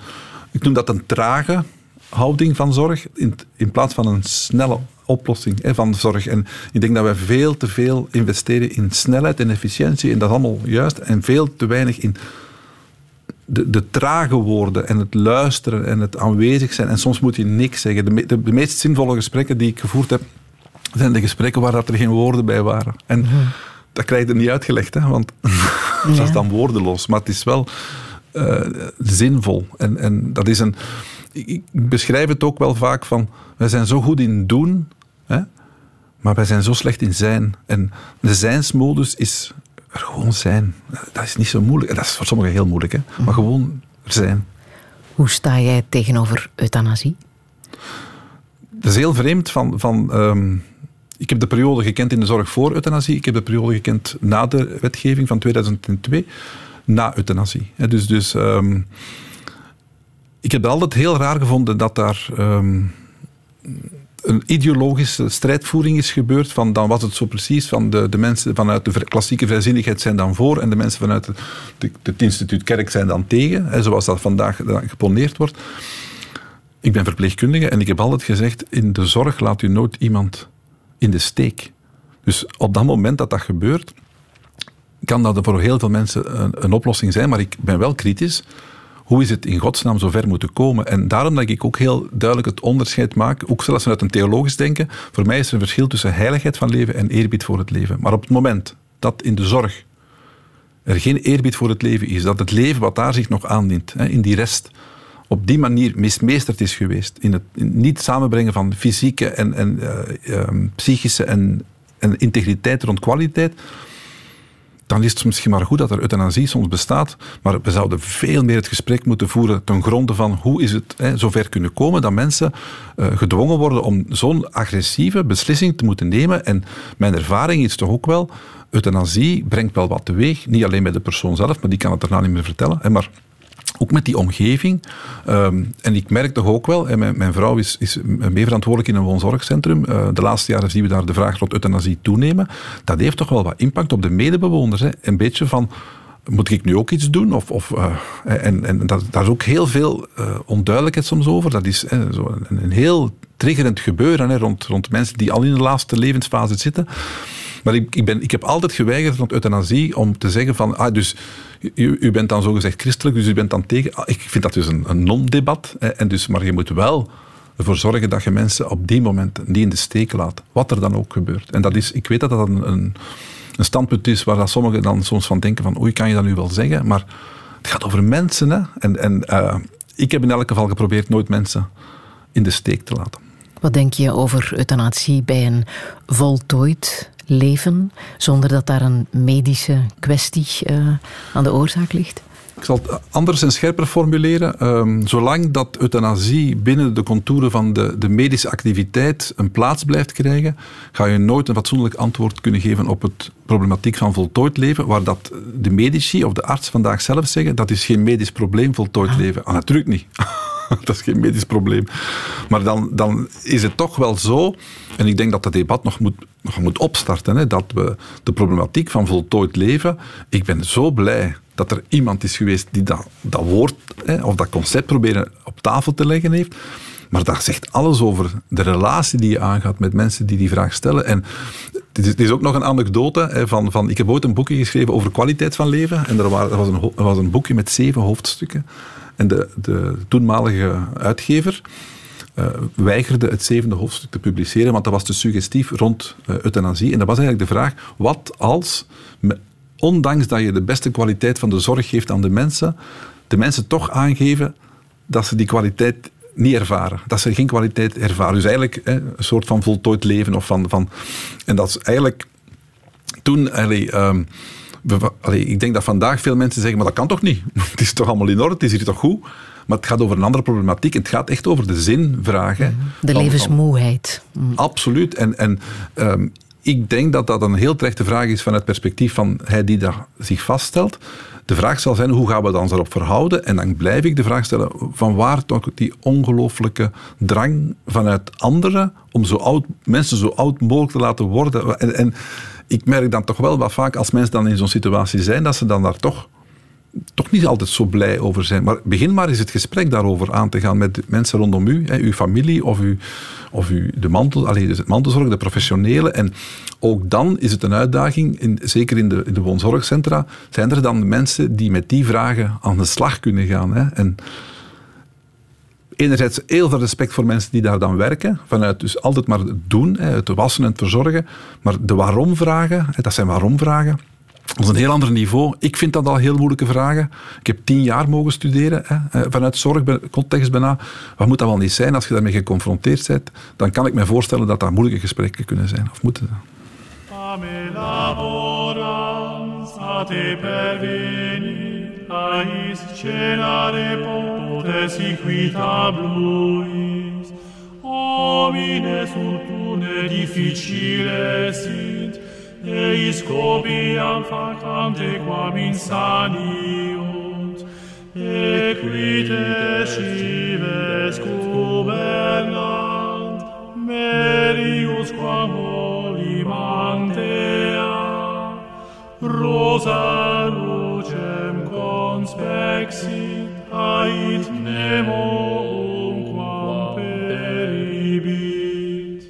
ik noem dat een trage houding van zorg in, in plaats van een snelle oplossing hè, van zorg. En ik denk dat we veel te veel investeren in snelheid en efficiëntie en dat is allemaal juist en veel te weinig in de, de trage woorden en het luisteren en het aanwezig zijn. En soms moet je niks zeggen. De, de, de meest zinvolle gesprekken die ik gevoerd heb, zijn de gesprekken waar dat er geen woorden bij waren. En dat krijg je er niet uitgelegd, hè, want *laughs* dat is dan woordeloos. Maar het is wel uh, zinvol. En, en dat is een... Ik beschrijf het ook wel vaak van... Wij zijn zo goed in doen, hè, maar wij zijn zo slecht in zijn. En de zijnsmodus is er gewoon zijn. Dat is niet zo moeilijk. Dat is voor sommigen heel moeilijk, hè? maar gewoon er zijn. Hoe sta jij tegenover euthanasie? Dat is heel vreemd. Van, van, um, ik heb de periode gekend in de zorg voor euthanasie. Ik heb de periode gekend na de wetgeving van 2002, na euthanasie. Dus, dus um, ik heb altijd heel raar gevonden dat daar um, een ideologische strijdvoering is gebeurd. Van, dan was het zo precies van de, de mensen vanuit de klassieke vrijzinnigheid zijn dan voor en de mensen vanuit het, het instituut kerk zijn dan tegen. Hè, zoals dat vandaag geponeerd wordt. Ik ben verpleegkundige en ik heb altijd gezegd, in de zorg laat u nooit iemand in de steek. Dus op dat moment dat dat gebeurt, kan dat voor heel veel mensen een, een oplossing zijn, maar ik ben wel kritisch hoe is het in godsnaam zo ver moeten komen? En daarom dat ik ook heel duidelijk het onderscheid maak, ook zelfs vanuit een theologisch denken, voor mij is er een verschil tussen heiligheid van leven en eerbied voor het leven. Maar op het moment dat in de zorg er geen eerbied voor het leven is, dat het leven wat daar zich nog aandient, in die rest, op die manier mismeesterd is geweest. In het niet samenbrengen van fysieke en, en uh, uh, psychische en, en integriteit rond kwaliteit, dan is het misschien maar goed dat er euthanasie soms bestaat. Maar we zouden veel meer het gesprek moeten voeren ten gronde van hoe is het hè, zover kunnen komen dat mensen uh, gedwongen worden om zo'n agressieve beslissing te moeten nemen. En mijn ervaring is toch ook wel, euthanasie brengt wel wat teweeg. Niet alleen bij de persoon zelf, maar die kan het daarna niet meer vertellen. Hè, maar ook met die omgeving. Um, en ik merk toch ook wel, en mijn, vrouw is, is verantwoordelijk in een woonzorgcentrum. Uh, de laatste jaren zien we daar de vraag rond euthanasie toenemen. Dat heeft toch wel wat impact op de medebewoners. Hè. Een beetje van, moet ik nu ook iets doen? Of, of, uh, en en dat, daar is ook heel veel uh, onduidelijkheid soms over. Dat is zo een, een, heel triggerend gebeuren hè, rond, rond mensen die al in de laatste levensfase zitten. Maar ik, ik, ben, ik heb altijd geweigerd rond euthanasie om te zeggen van, ah, dus u, u bent dan zogezegd christelijk, dus u bent dan tegen. Ah, ik vind dat dus een, een non-debat. En dus, maar je moet wel ervoor zorgen dat je mensen op die momenten niet in de steek laat. Wat er dan ook gebeurt. En dat is, ik weet dat dat een, een, een standpunt is waar dat sommigen dan soms van denken van oei, kan je dat nu wel zeggen? Maar het gaat over mensen. Hè? En, en uh, ik heb in elk geval geprobeerd nooit mensen in de steek te laten. Wat denk je over euthanasie bij een voltooid leven, zonder dat daar een medische kwestie uh, aan de oorzaak ligt? Ik zal het anders en scherper formuleren. Um, zolang dat euthanasie binnen de contouren van de, de, medische activiteit een plaats blijft krijgen, ga je nooit een fatsoenlijk antwoord kunnen geven op het problematiek van voltooid leven, waar dat de medici of de arts vandaag zelf zeggen, dat is geen medisch probleem, voltooid ah. leven. Ah, natuurlijk niet. *laughs* dat is geen medisch probleem. Maar dan, dan is het toch wel zo, en ik denk dat dat debat nog moet, nog moet opstarten, hè, dat we de problematiek van voltooid leven, ik ben zo blij dat er iemand is geweest die dat, dat woord hè, of dat concept proberen op tafel te leggen heeft. Maar dat zegt alles over de relatie die je aangaat met mensen die die vraag stellen. En het is, ook nog een anekdote hè, van, van... Ik heb ooit een boekje geschreven over kwaliteit van leven. En er, was, een, er was een boekje met zeven hoofdstukken. En de, de toenmalige uitgever uh, weigerde het zevende hoofdstuk te publiceren, want dat was te suggestief rond uh, euthanasie. En dat was eigenlijk de vraag, wat als, ondanks dat je de beste kwaliteit van de zorg geeft aan de mensen, de mensen toch aangeven dat ze die kwaliteit niet ervaren. Dat ze geen kwaliteit ervaren. Dus eigenlijk hè, een soort van voltooid leven. Of van, van, en dat is eigenlijk toen... Um, ik denk dat vandaag veel mensen zeggen, maar dat kan toch niet? *laughs* Het is toch allemaal in orde, het is hier toch goed? Maar het gaat over een andere problematiek. Het gaat echt over de zinvragen. De levensmoeheid. Mm. Absoluut. En, en um, ik denk dat dat een heel terechte vraag is van het perspectief van hij die daar zich vaststelt. De vraag zal zijn, hoe gaan we dan erop verhouden? En dan blijf ik de vraag stellen, van waar toch die ongelooflijke drang vanuit anderen om zo oud, mensen zo oud mogelijk te laten worden? En, en ik merk dan toch wel wat vaak als mensen dan in zo'n situatie zijn, dat ze dan daar toch, toch niet altijd zo blij over zijn. Maar begin maar eens het gesprek daarover aan te gaan met mensen rondom u, hè, uw familie of, u, of u, de mantel, allez, dus het mantelzorg, de professionele. En ook dan is het een uitdaging, in, zeker in de, in de woonzorgcentra, zijn er dan mensen die met die vragen aan de slag kunnen gaan. Hè. En enerzijds heel veel respect voor mensen die daar dan werken, vanuit dus altijd maar het doen, het wassen en het verzorgen, maar de waarom-vragen, hè, dat zijn waarom-vragen, dat is een heel ander niveau. Ik vind dat al heel moeilijke vragen. Ik heb tien jaar mogen studeren, hè, eh, vanuit zorgcontext bijna. Wat moet dat wel niet zijn als je daarmee geconfronteerd bent? Dan kan ik me voorstellen dat dat moeilijke gesprekken kunnen zijn, of moeten zijn. mai scenare potes iquitablus, homine sunt difficile sint, eis copiam facam de quam insaniunt, e qui te scives gubernant, merius quam olim antea, rosa mons vexit ait nemo umquam peribit.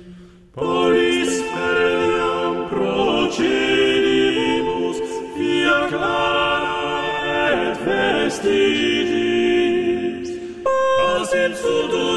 Polis feriam procedibus, via clara et vestitis, pasim sudum,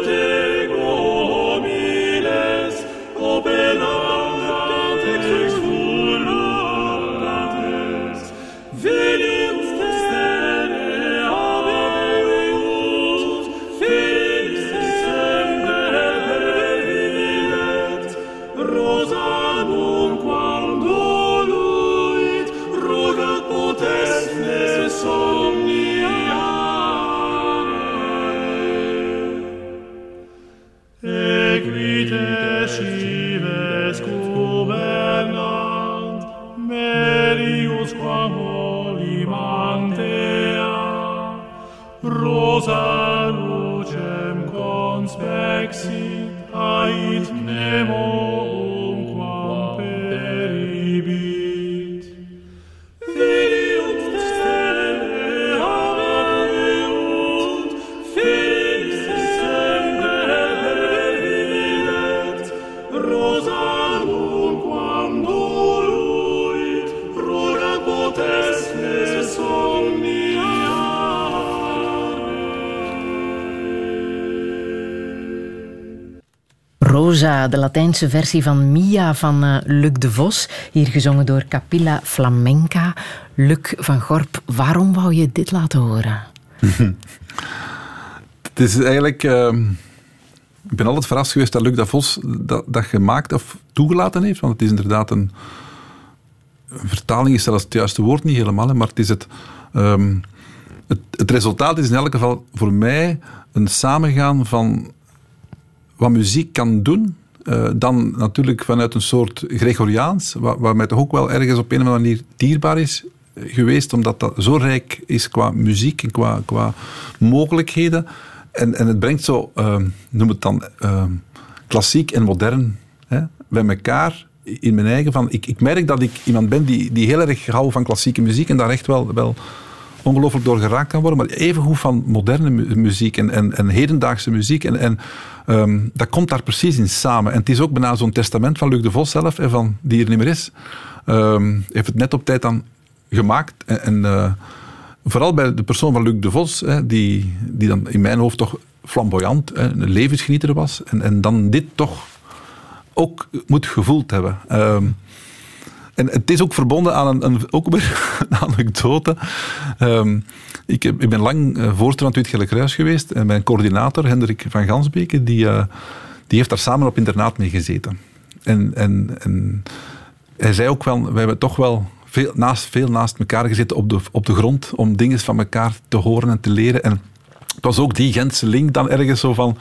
De Latijnse versie van Mia van eh, Luc de Vos. Hier gezongen door Capilla Flamenca. Luc van Gorp, waarom wou je dit laten horen? *laughs* Het is eigenlijk... ehm, ik ben altijd verrast geweest dat Luc de Vos dat, dat gemaakt of toegelaten heeft. Want het is inderdaad een... een vertaling is zelfs het juiste woord niet helemaal, maar het is het... ehm, het, het resultaat is in elk geval voor mij een samengaan van wat muziek kan doen, eh, dan natuurlijk vanuit een soort Gregoriaans, wat, wat mij toch ook wel ergens op een of andere manier dierbaar is eh, geweest, omdat dat zo rijk is qua muziek en qua, qua mogelijkheden. En, en het brengt zo, eh, noem het dan, eh, klassiek en modern hè, bij elkaar in mijn eigen van... Ik, ik merk dat ik iemand ben die, die heel erg houdt van klassieke muziek en daar echt wel... wel ongelooflijk door geraakt kan worden, maar evengoed van moderne mu- muziek en, en, en hedendaagse muziek. En, en ehm, dat komt daar precies in samen. En het is ook bijna zo'n testament van Luc de Vos zelf, hè, van, die er niet meer is. Ehm, heeft het net op tijd dan gemaakt. En, en, eh, vooral bij de persoon van Luc de Vos, hè, die, die dan in mijn hoofd toch flamboyant, een levensgenieter was. En, en dan dit toch ook moet gevoeld hebben. Ehm, en het is ook verbonden aan een, een, ook weer *laughs* een anekdote. Ehm, ik, ik ben lang uh, voorzitter van het geweest en mijn coördinator, Hendrik van Gansbeke, die, eh, die heeft daar samen op internaat mee gezeten. En, en, en hij zei ook wel, we hebben toch wel veel naast, veel naast elkaar gezeten op de, op de grond om dingen van elkaar te horen en te leren. En het was ook die Gentse link dan ergens zo van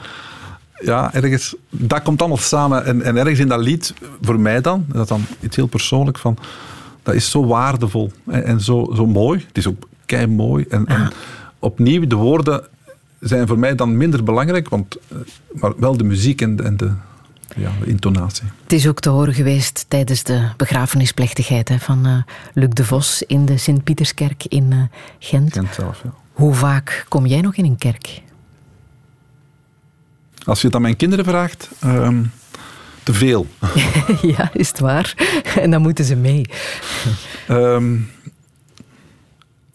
ja, ergens, dat komt allemaal samen. En, en ergens in dat lied, voor mij dan, dat is dan iets heel persoonlijk van, dat is zo waardevol en, en zo, zo mooi. Het is ook kei mooi. En, en opnieuw, de woorden zijn voor mij dan minder belangrijk, want, eh, maar wel de muziek en de, en de, ja, de intonatie. Het is ook te horen geweest tijdens de begrafenisplechtigheid hè, van uh, Luc de Vos in de Sint-Pieterskerk in uh, Gent. Gent zelf, ja. Hoe vaak kom jij nog in een kerk? Als je het aan mijn kinderen vraagt, um, te veel. *laughs* ja, is het waar? *laughs* En dan moeten ze mee. Um,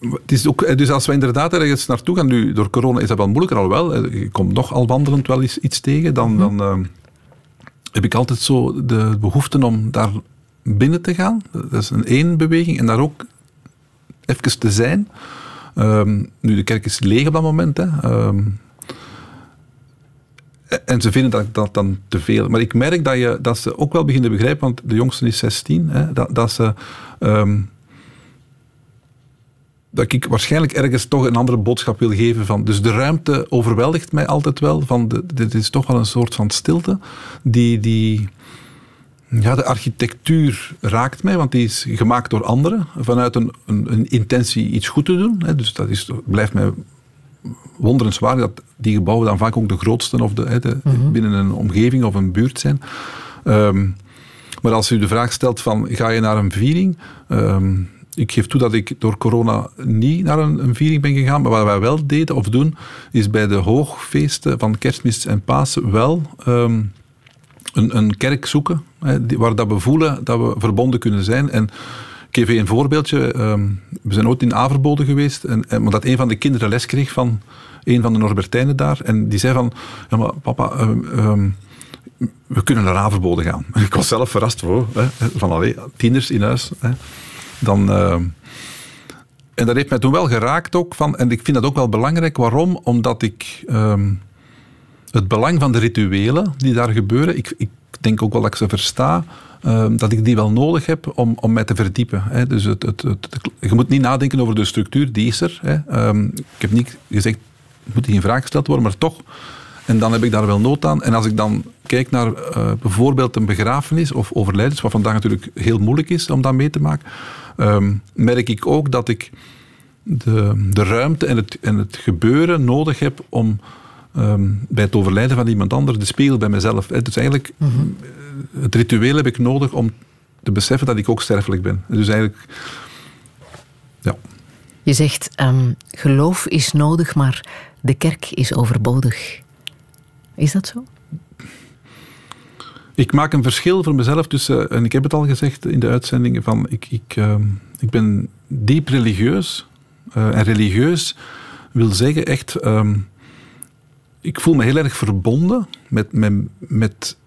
het is ook, dus als we inderdaad ergens naartoe gaan, nu door corona is dat wel moeilijker al wel. Je komt nog al wandelend wel iets, iets tegen. Dan, dan uh, heb ik altijd zo de behoefte om daar binnen te gaan. Dat is een één beweging. En daar ook even te zijn. Um, nu, de kerk is leeg op dat moment. Hè. Um, en ze vinden dat, dat dan te veel. Maar ik merk dat, je, dat ze ook wel beginnen te begrijpen, want de jongste is 16, hè, dat, dat ze... Um, dat ik waarschijnlijk ergens toch een andere boodschap wil geven. Van, dus de ruimte overweldigt mij altijd wel. Van de, dit is toch wel een soort van stilte. Die, die, ja, de architectuur raakt mij, want die is gemaakt door anderen. Vanuit een, een, een intentie iets goed te doen. Hè. Dus dat is, blijft mij wonderenswaardig dat die gebouwen dan vaak ook de grootste of de, de mhm. binnen een omgeving of een buurt zijn. Um, maar als u de vraag stelt van ga je naar een viering? Um, ik geef toe dat ik door corona niet naar een, een, viering ben gegaan. Maar wat wij wel deden of doen, is bij de hoogfeesten van kerstmis en Pasen wel um, een, een, kerk zoeken. Hè, waar dat we voelen dat we verbonden kunnen zijn. En ik geef je een voorbeeldje. Um, we zijn ooit in Averbode geweest. En, en, omdat een van de kinderen les kreeg van een van de Norbertijnen daar. En die zei van, ja maar papa... Um, we kunnen naar Averbode gaan. *laughs* Ik was zelf verrast hè, van allee, tieners in huis. Hè dan... En dat heeft mij toen wel geraakt ook. Van, en ik vind dat ook wel belangrijk. Waarom? Omdat ik het belang van de rituelen die daar gebeuren, ik, ik denk ook wel dat ik ze versta, um, dat ik die wel nodig heb om, om mij te verdiepen. Hè. Dus het, het, je moet niet nadenken over de structuur, die is er. Hè. Um, ik heb niet gezegd, moet die in vraag gesteld worden, maar toch en dan heb ik daar wel nood aan. En als ik dan kijk naar uh, bijvoorbeeld een begrafenis of overlijdens, wat vandaag natuurlijk heel moeilijk is om dat mee te maken, um, merk ik ook dat ik de, de ruimte en het, en het gebeuren nodig heb om bij het overlijden van iemand anders de spiegel bij mezelf. Dus eigenlijk, -hmm. Het ritueel heb ik nodig om te beseffen dat ik ook sterfelijk ben. Dus eigenlijk, ja. Je zegt, um, geloof is nodig, maar de kerk is overbodig. Is dat zo? Ik maak een verschil voor mezelf tussen, en ik heb het al gezegd in de uitzendingen, van ik, ik, uh, ik ben diep religieus. Uh, en religieus wil zeggen echt, uh, ik voel me heel erg verbonden met, met, met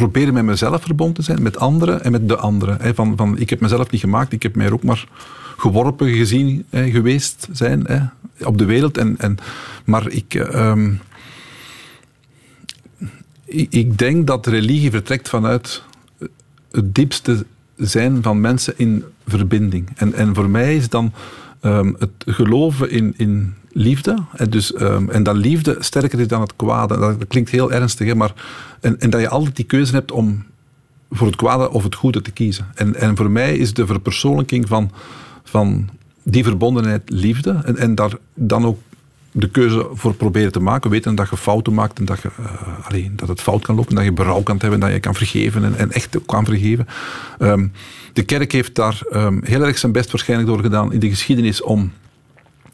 proberen met mezelf verbonden te zijn, met anderen en met de anderen. van, van, ik heb mezelf niet gemaakt, ik heb mij er ook maar geworpen gezien geweest zijn op de wereld. En, en, maar ik, ehm, ik denk dat religie vertrekt vanuit het diepste zijn van mensen in verbinding. En, en voor mij is dan um, het geloven in, in liefde. En, dus, um, en dat liefde sterker is dan het kwade. Dat, klinkt heel ernstig, hè, maar. En, en dat je altijd die keuze hebt om voor het kwade of het goede te kiezen. En, en voor mij is de verpersoonlijking van, van die verbondenheid liefde. En, en daar dan ook de keuze voor proberen te maken, weten dat je fouten maakt en dat, je, uh, allee, dat het fout kan lopen, dat je berouw kan hebben, dat je kan vergeven en, echt kan vergeven. Um, de kerk heeft daar um, heel erg zijn best waarschijnlijk door gedaan in de geschiedenis om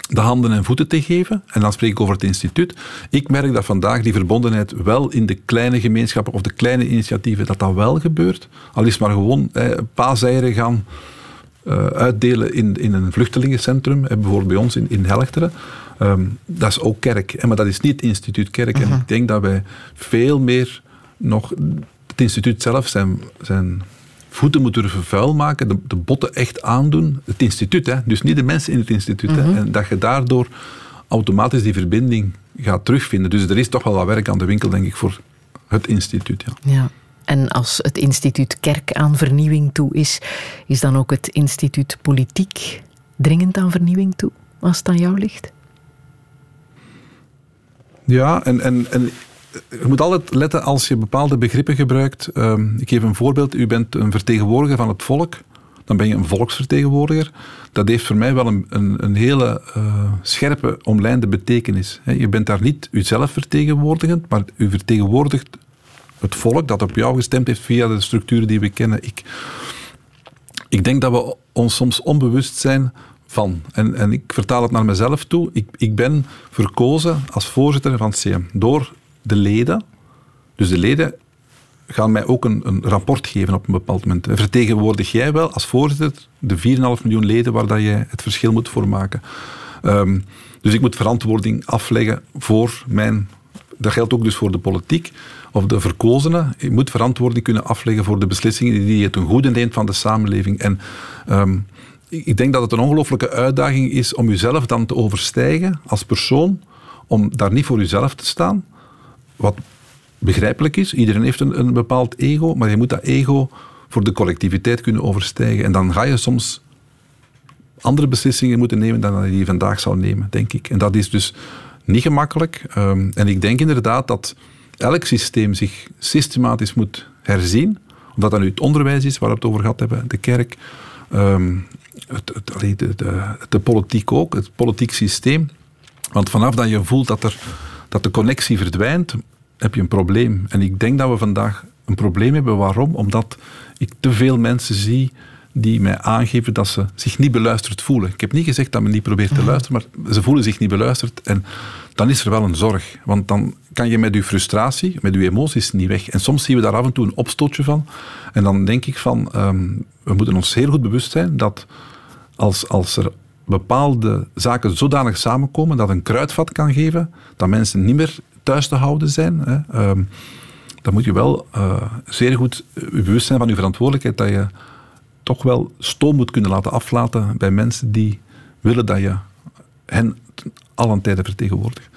de handen en voeten te geven. En dan spreek ik over het instituut. Ik merk dat vandaag die verbondenheid wel in de kleine gemeenschappen of de kleine initiatieven, dat dat wel gebeurt. Al is maar gewoon eh, paaseieren gaan uh, uitdelen in, in een vluchtelingencentrum, eh, bijvoorbeeld bij ons in, in Helchteren. Um, dat is ook kerk, maar dat is niet instituut kerk. En mhm. ik denk dat wij veel meer nog het instituut zelf zijn, zijn voeten moeten durven vuil maken, de, de, botten echt aandoen. Het instituut, hè? dus niet de mensen in het instituut. hè? Mhm. En dat je daardoor automatisch die verbinding gaat terugvinden. Dus er is toch wel wat werk aan de winkel, denk ik, voor het instituut. Ja. ja. En als het instituut kerk aan vernieuwing toe is, is dan ook het instituut politiek dringend aan vernieuwing toe, als het aan jou ligt? Ja, en, en, en je moet altijd letten als je bepaalde begrippen gebruikt. Um, ik geef een voorbeeld. U bent een vertegenwoordiger van het volk. Dan ben je een volksvertegenwoordiger. Dat heeft voor mij wel een, een, een hele uh, scherpe, omlijnde betekenis. Je bent daar niet uzelf vertegenwoordigend, maar u vertegenwoordigt het volk dat op jou gestemd heeft via de structuren die we kennen. Ik, ik denk dat we ons soms onbewust zijn van. En, en ik vertaal het naar mezelf toe. Ik, ik ben verkozen als voorzitter van CM door de leden. Dus de leden gaan mij ook een, een rapport geven op een bepaald moment. Vertegenwoordig jij wel als voorzitter de 4,5 miljoen leden waar dat jij het verschil moet voor maken? Ehm, dus ik moet verantwoording afleggen voor mijn. Dat geldt ook dus voor de politiek of de verkozenen. Moet verantwoording kunnen afleggen voor de beslissingen die je ten goede neemt van de samenleving. En ehm, ik denk dat het een ongelooflijke uitdaging is om jezelf dan te overstijgen als persoon, om daar niet voor jezelf te staan. Wat begrijpelijk is. Iedereen heeft een, een bepaald ego, maar je moet dat ego voor de collectiviteit kunnen overstijgen. En dan ga je soms andere beslissingen moeten nemen dan die je vandaag zou nemen, denk ik. En dat is dus niet gemakkelijk. Ehm, en ik denk inderdaad dat elk systeem zich systematisch moet herzien. Of dat dan nu het onderwijs is, waar we het over gehad hebben, de kerk, ehm, het, het, de, de, de, politiek ook, het politiek systeem. Want vanaf dat je voelt dat, er, dat de connectie verdwijnt, heb je een probleem. En ik denk dat we vandaag een probleem hebben. Waarom? Omdat ik te veel mensen zie die mij aangeven dat ze zich niet beluisterd voelen. Ik heb niet gezegd dat men niet probeert te mhm. luisteren, maar ze voelen zich niet beluisterd. En dan is er wel een zorg. Want dan kan je met je frustratie, met je emoties niet weg. En soms zien we daar af en toe een opstootje van. En dan denk ik van, ehm, we moeten ons heel goed bewust zijn dat als, als er bepaalde zaken zodanig samenkomen dat een kruidvat kan geven, dat mensen niet meer thuis te houden zijn. Hè, ehm, dan moet je wel uh, zeer goed bewust zijn van je verantwoordelijkheid dat je toch wel stoom moet kunnen laten aflaten bij mensen die willen dat je hen allen tijden vertegenwoordigt.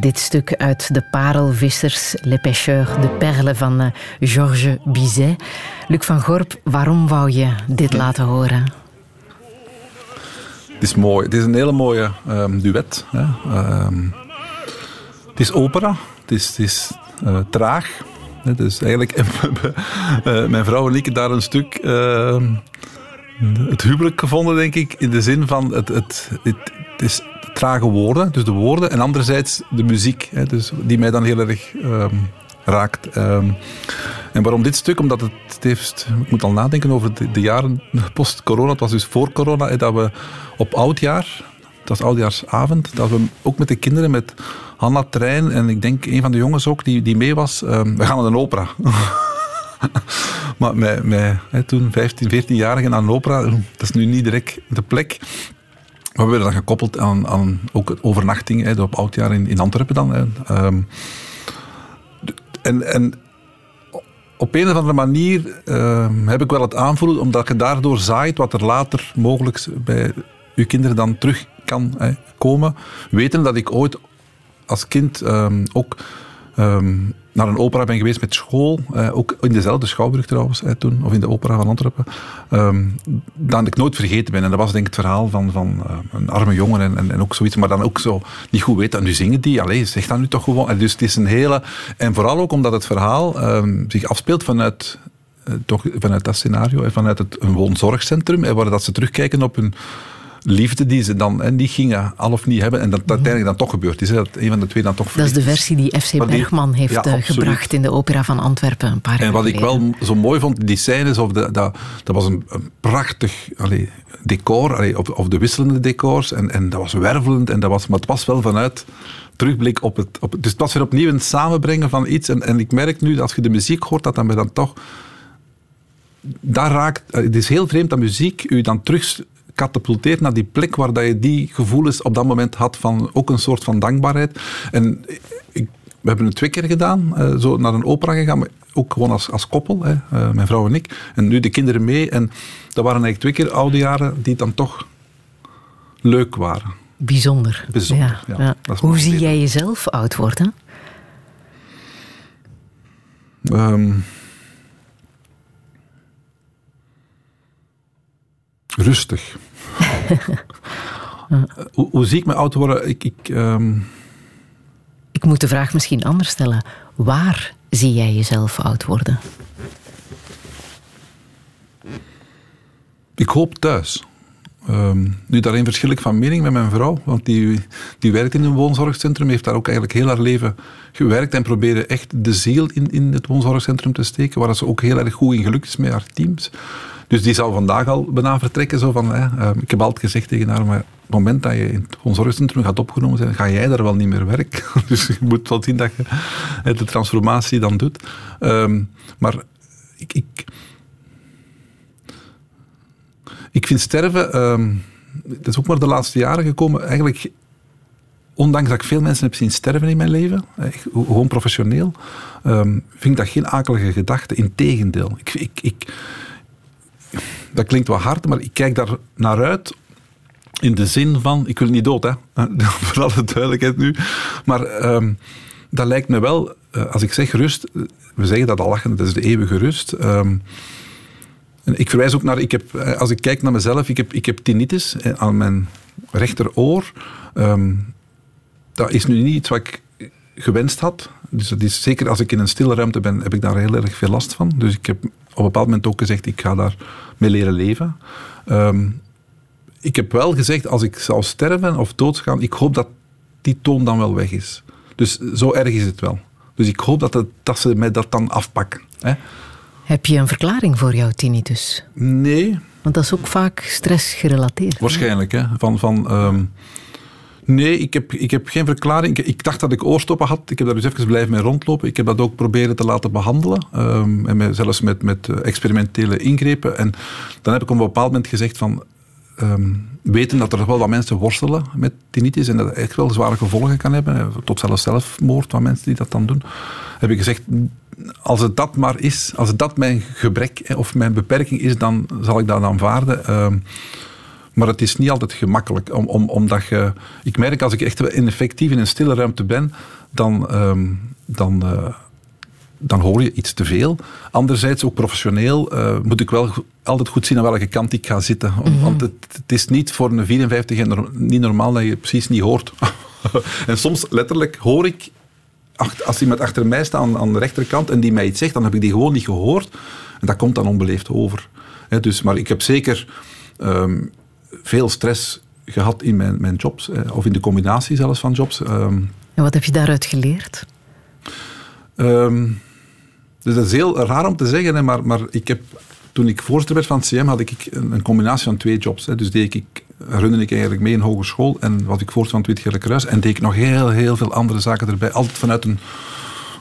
Dit stuk uit De Parelvissers, Le Pêcheur, de perle van uh, Georges Bizet. Luc van Gorp, waarom wou je dit laten horen? Het is mooi. Het is een hele mooie um, duet. Hè. Um, het is opera. Het is, uh, traag. Dus eigenlijk uh, *laughs* mijn vrouw en ik daar een stuk uh, het huwelijk gevonden, denk ik. In de zin van het, het, het, het is trage woorden, dus de woorden. En anderzijds de muziek, hè, dus die mij dan heel erg um, raakt. Um, en waarom dit stuk? Omdat het, het heeft... Ik moet al nadenken over de, de jaren post-corona. Het was dus voor corona. Hè, dat we op oudjaar... Het was oudjaarsavond. Dat we ook met de kinderen, met Hanna Trein en ik denk een van de jongens ook die, die mee was. Um, we gaan naar een opera. *laughs* maar met, met, hè, toen 15, 14-jarigen naar een opera, dat is nu niet direct de plek. We werden dan gekoppeld aan, aan ook overnachting hè, op oudjaar in, in Antwerpen dan. Um, en, en op een of andere manier uh, heb ik wel het aanvoelen, omdat je daardoor zaait wat er later mogelijk bij uw kinderen dan terug kan hè, komen. Weten dat ik ooit als kind um, ook naar een opera ben geweest met school, eh, ook in dezelfde Schouwburg trouwens, eh, toen, of in de opera van Antwerpen, um, dat ik nooit vergeten ben. En dat was denk ik het verhaal van, van uh, een arme jongen en, en, en, ook zoiets, maar dan ook zo niet goed weten. En nu zingen die, allee, zeg dat nu toch gewoon. En dus het is een hele... En vooral ook omdat het verhaal um, zich afspeelt vanuit uh, toch vanuit dat scenario, vanuit het, een woonzorgcentrum, waar dat ze terugkijken op hun liefde die ze dan en die gingen al of niet hebben. En dat, dat uiteindelijk dan toch gebeurd is. Hè, dat een van de twee dan toch Dat is de versie die FC Bergman heeft ja, gebracht in de opera van Antwerpen een paar jaar En wat ik wel zo mooi vond, die scènes, of de, dat, dat was een, een prachtig allee, decor, allee, of, of de wisselende decors. En, en dat was wervelend, en dat was, maar het was wel vanuit terugblik op het... Op, dus het was weer opnieuw een samenbrengen van iets. En, en ik merk nu, als je de muziek hoort, dat dan mij dan toch... Daar raakt... Het is heel vreemd dat muziek u dan terug katapulteert naar die plek waar dat je die gevoelens op dat moment had van ook een soort van dankbaarheid. En ik, we hebben het twee keer gedaan, uh, zo naar een opera gegaan, maar ook gewoon als, als koppel, hè, uh, mijn vrouw en ik. En nu de kinderen mee. En dat waren eigenlijk twee keer oude jaren die dan toch leuk waren. Bijzonder. Bijzonder, ja. ja. ja. Hoe zie jij jezelf oud worden? Um, rustig. *laughs* hoe, hoe, zie ik me oud worden? Ik, ik, um... ik moet de vraag misschien anders stellen. Waar zie jij jezelf oud worden? Ik hoop thuis. Um, nu, daarin verschil ik van mening met mijn vrouw, want die, die werkt in een woonzorgcentrum, heeft daar ook eigenlijk heel haar leven gewerkt en probeerde echt de ziel in, in het woonzorgcentrum te steken, waar ze ook heel erg goed in gelukt is met haar teams. Dus die zou vandaag al bijna vertrekken. Zo van, hè, uh, ik heb altijd gezegd tegen haar, maar op het moment dat je in het consortiumcentrum gaat opgenomen zijn, ga jij daar wel niet meer werken. *laughs* dus je moet wel zien dat je de transformatie dan doet. Um, maar ik, ik, ik vind sterven, um, dat is ook maar de laatste jaren gekomen, eigenlijk ondanks dat ik veel mensen heb zien sterven in mijn leven, gewoon professioneel, vind ik dat geen akelige gedachte. Integendeel. Ik, ik, ik, dat klinkt wat hard, maar ik kijk daar naar uit in de zin van, ik wil niet dood, hè. *laughs* voor alle duidelijkheid nu. Maar um, dat lijkt me wel, uh, als ik zeg rust, we zeggen dat al lachen, dat is de eeuwige rust. Um, en ik verwijs ook naar, ik heb, als ik kijk naar mezelf, ik heb, ik heb tinnitus aan mijn rechteroor. Um, dat is nu niet iets wat ik gewenst had. Dus dat is, zeker als ik in een stille ruimte ben, heb ik daar heel erg veel last van. Dus ik heb op een bepaald moment ook gezegd, ik ga daar mee leren leven. Um, ik heb wel gezegd, als ik zou sterven of doodgaan, ik hoop dat die toon dan wel weg is. Dus zo erg is het wel. Dus ik hoop dat, het, dat ze mij dat dan afpakken. Hè. Heb je een verklaring voor jouw tinnitus? Nee. Want dat is ook vaak stressgerelateerd. Waarschijnlijk, hè. Van... van um, Nee, ik heb, ik heb geen verklaring. Ik, dacht dat ik oorstoppen had. Ik heb daar dus even blijven mee rondlopen. Ik heb dat ook proberen te laten behandelen. Um, en zelfs met, met experimentele ingrepen. En dan heb ik op een bepaald moment gezegd van... Um, weten dat er wel wat mensen worstelen met tinnitus en dat het echt wel zware gevolgen kan hebben. Tot zelfs zelfmoord, van mensen die dat dan doen. Heb ik gezegd, als het dat maar is, als het dat mijn gebrek of mijn beperking is, dan zal ik dat aanvaarden. Um, Maar het is niet altijd gemakkelijk. Om, om, omdat je, ik merk als ik echt effectief in een stille ruimte ben, dan, ehm, dan, uh, dan hoor je iets te veel. Anderzijds, ook professioneel, uh, moet ik wel altijd goed zien aan welke kant ik ga zitten. Mm -hmm. Want het, het, is niet voor een 54 en niet normaal dat je precies niet hoort. *laughs* en soms letterlijk hoor ik, als iemand achter mij staat aan, aan de rechterkant en die mij iets zegt, dan heb ik die gewoon niet gehoord. En dat komt dan onbeleefd over. He, dus, maar ik heb zeker um, veel stress gehad in mijn, mijn jobs, eh, of in de combinatie zelfs van jobs. Um, en wat heb je daaruit geleerd? Um, dus dat is heel raar om te zeggen, hè, maar, maar ik heb, toen ik voorzitter werd van het CM, had ik een, een combinatie van twee jobs. Hè. Dus deed ik, runde ik eigenlijk mee in hogeschool en was ik voorzitter van het Wit-Gele Kruis en deed ik nog heel, heel veel andere zaken erbij. Altijd vanuit een,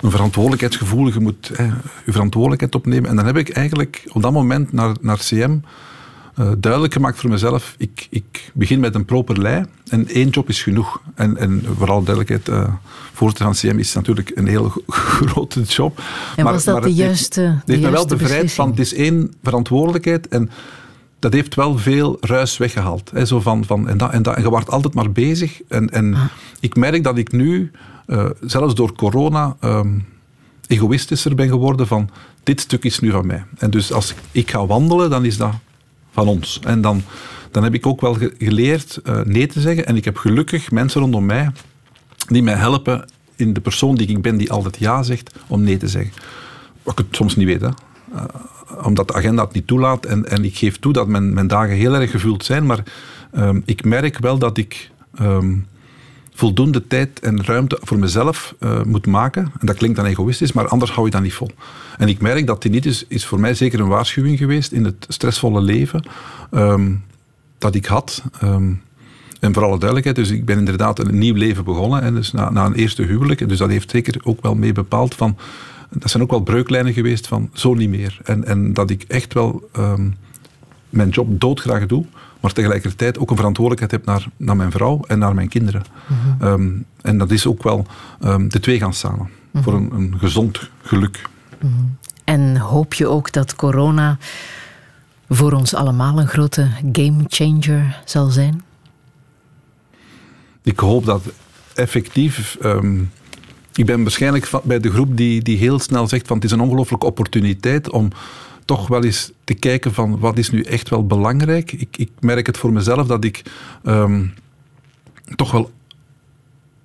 een verantwoordelijkheidsgevoel. Je moet hè, je verantwoordelijkheid opnemen. En dan heb ik eigenlijk op dat moment naar, naar CM uh, duidelijk gemaakt voor mezelf. Ik, ik begin met een proper lei en één job is genoeg. En, en vooral duidelijkheid, uh, voorzitter van CM is natuurlijk een heel *laughs* grote job. En maar, was dat maar de juiste Het heeft me wel bevrijd van, het is één verantwoordelijkheid en dat heeft wel veel ruis weggehaald. Hè, zo van, van, en, dat, en, dat, en je wordt altijd maar bezig. En, en ah. ik merk dat ik nu, uh, zelfs door corona, um, egoïstischer ben geworden van dit stuk is nu van mij. En dus als ik ga wandelen, dan is dat van ons. En dan, dan heb ik ook wel geleerd uh, nee te zeggen. En ik heb gelukkig mensen rondom mij die mij helpen in de persoon die ik ben, die altijd ja zegt, om nee te zeggen. Wat ik het soms niet weet, hè. Uh, omdat de agenda het niet toelaat. En, en ik geef toe dat mijn, mijn dagen heel erg gevuld zijn. Maar um, ik merk wel dat ik um, voldoende tijd en ruimte voor mezelf uh, moet maken. En dat klinkt dan egoïstisch, maar anders hou je dat niet vol. En ik merk dat tinnitus is voor mij zeker een waarschuwing geweest in het stressvolle leven um, dat ik had. Um, en voor alle duidelijkheid, dus ik ben inderdaad een nieuw leven begonnen. En dus na, na een eerste huwelijk. Dus dat heeft zeker ook wel mee bepaald van... Dat zijn ook wel breuklijnen geweest van zo niet meer. En, en dat ik echt wel um, mijn job doodgraag doe maar tegelijkertijd ook een verantwoordelijkheid heb naar, naar mijn vrouw en naar mijn kinderen. Mm -hmm. um, en dat is ook wel, um, de twee gaan samen, mm -hmm. voor een, een, gezond geluk. Mm -hmm. En hoop je ook dat corona voor ons allemaal een grote game changer zal zijn? Ik hoop dat effectief. Um, ik ben waarschijnlijk bij de groep die, die heel snel zegt van het is een ongelooflijke opportuniteit om toch wel eens te kijken van wat is nu echt wel belangrijk. Ik, ik merk het voor mezelf dat ik um, toch wel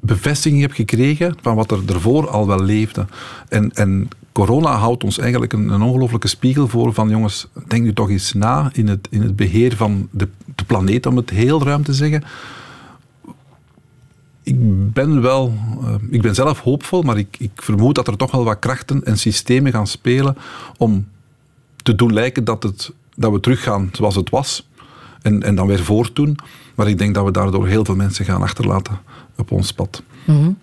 bevestiging heb gekregen van wat er ervoor al wel leefde. En, en corona houdt ons eigenlijk een, een ongelooflijke spiegel voor van jongens, denk nu toch eens na in het, in het beheer van de, de planeet, om het heel ruim te zeggen. Ik ben wel, uh, ik ben zelf hoopvol, maar ik, ik vermoed dat er toch wel wat krachten en systemen gaan spelen om te doen lijken dat, het, dat we teruggaan zoals het was. En, en dan weer voortdoen. Maar ik denk dat we daardoor heel veel mensen gaan achterlaten op ons pad. -hmm.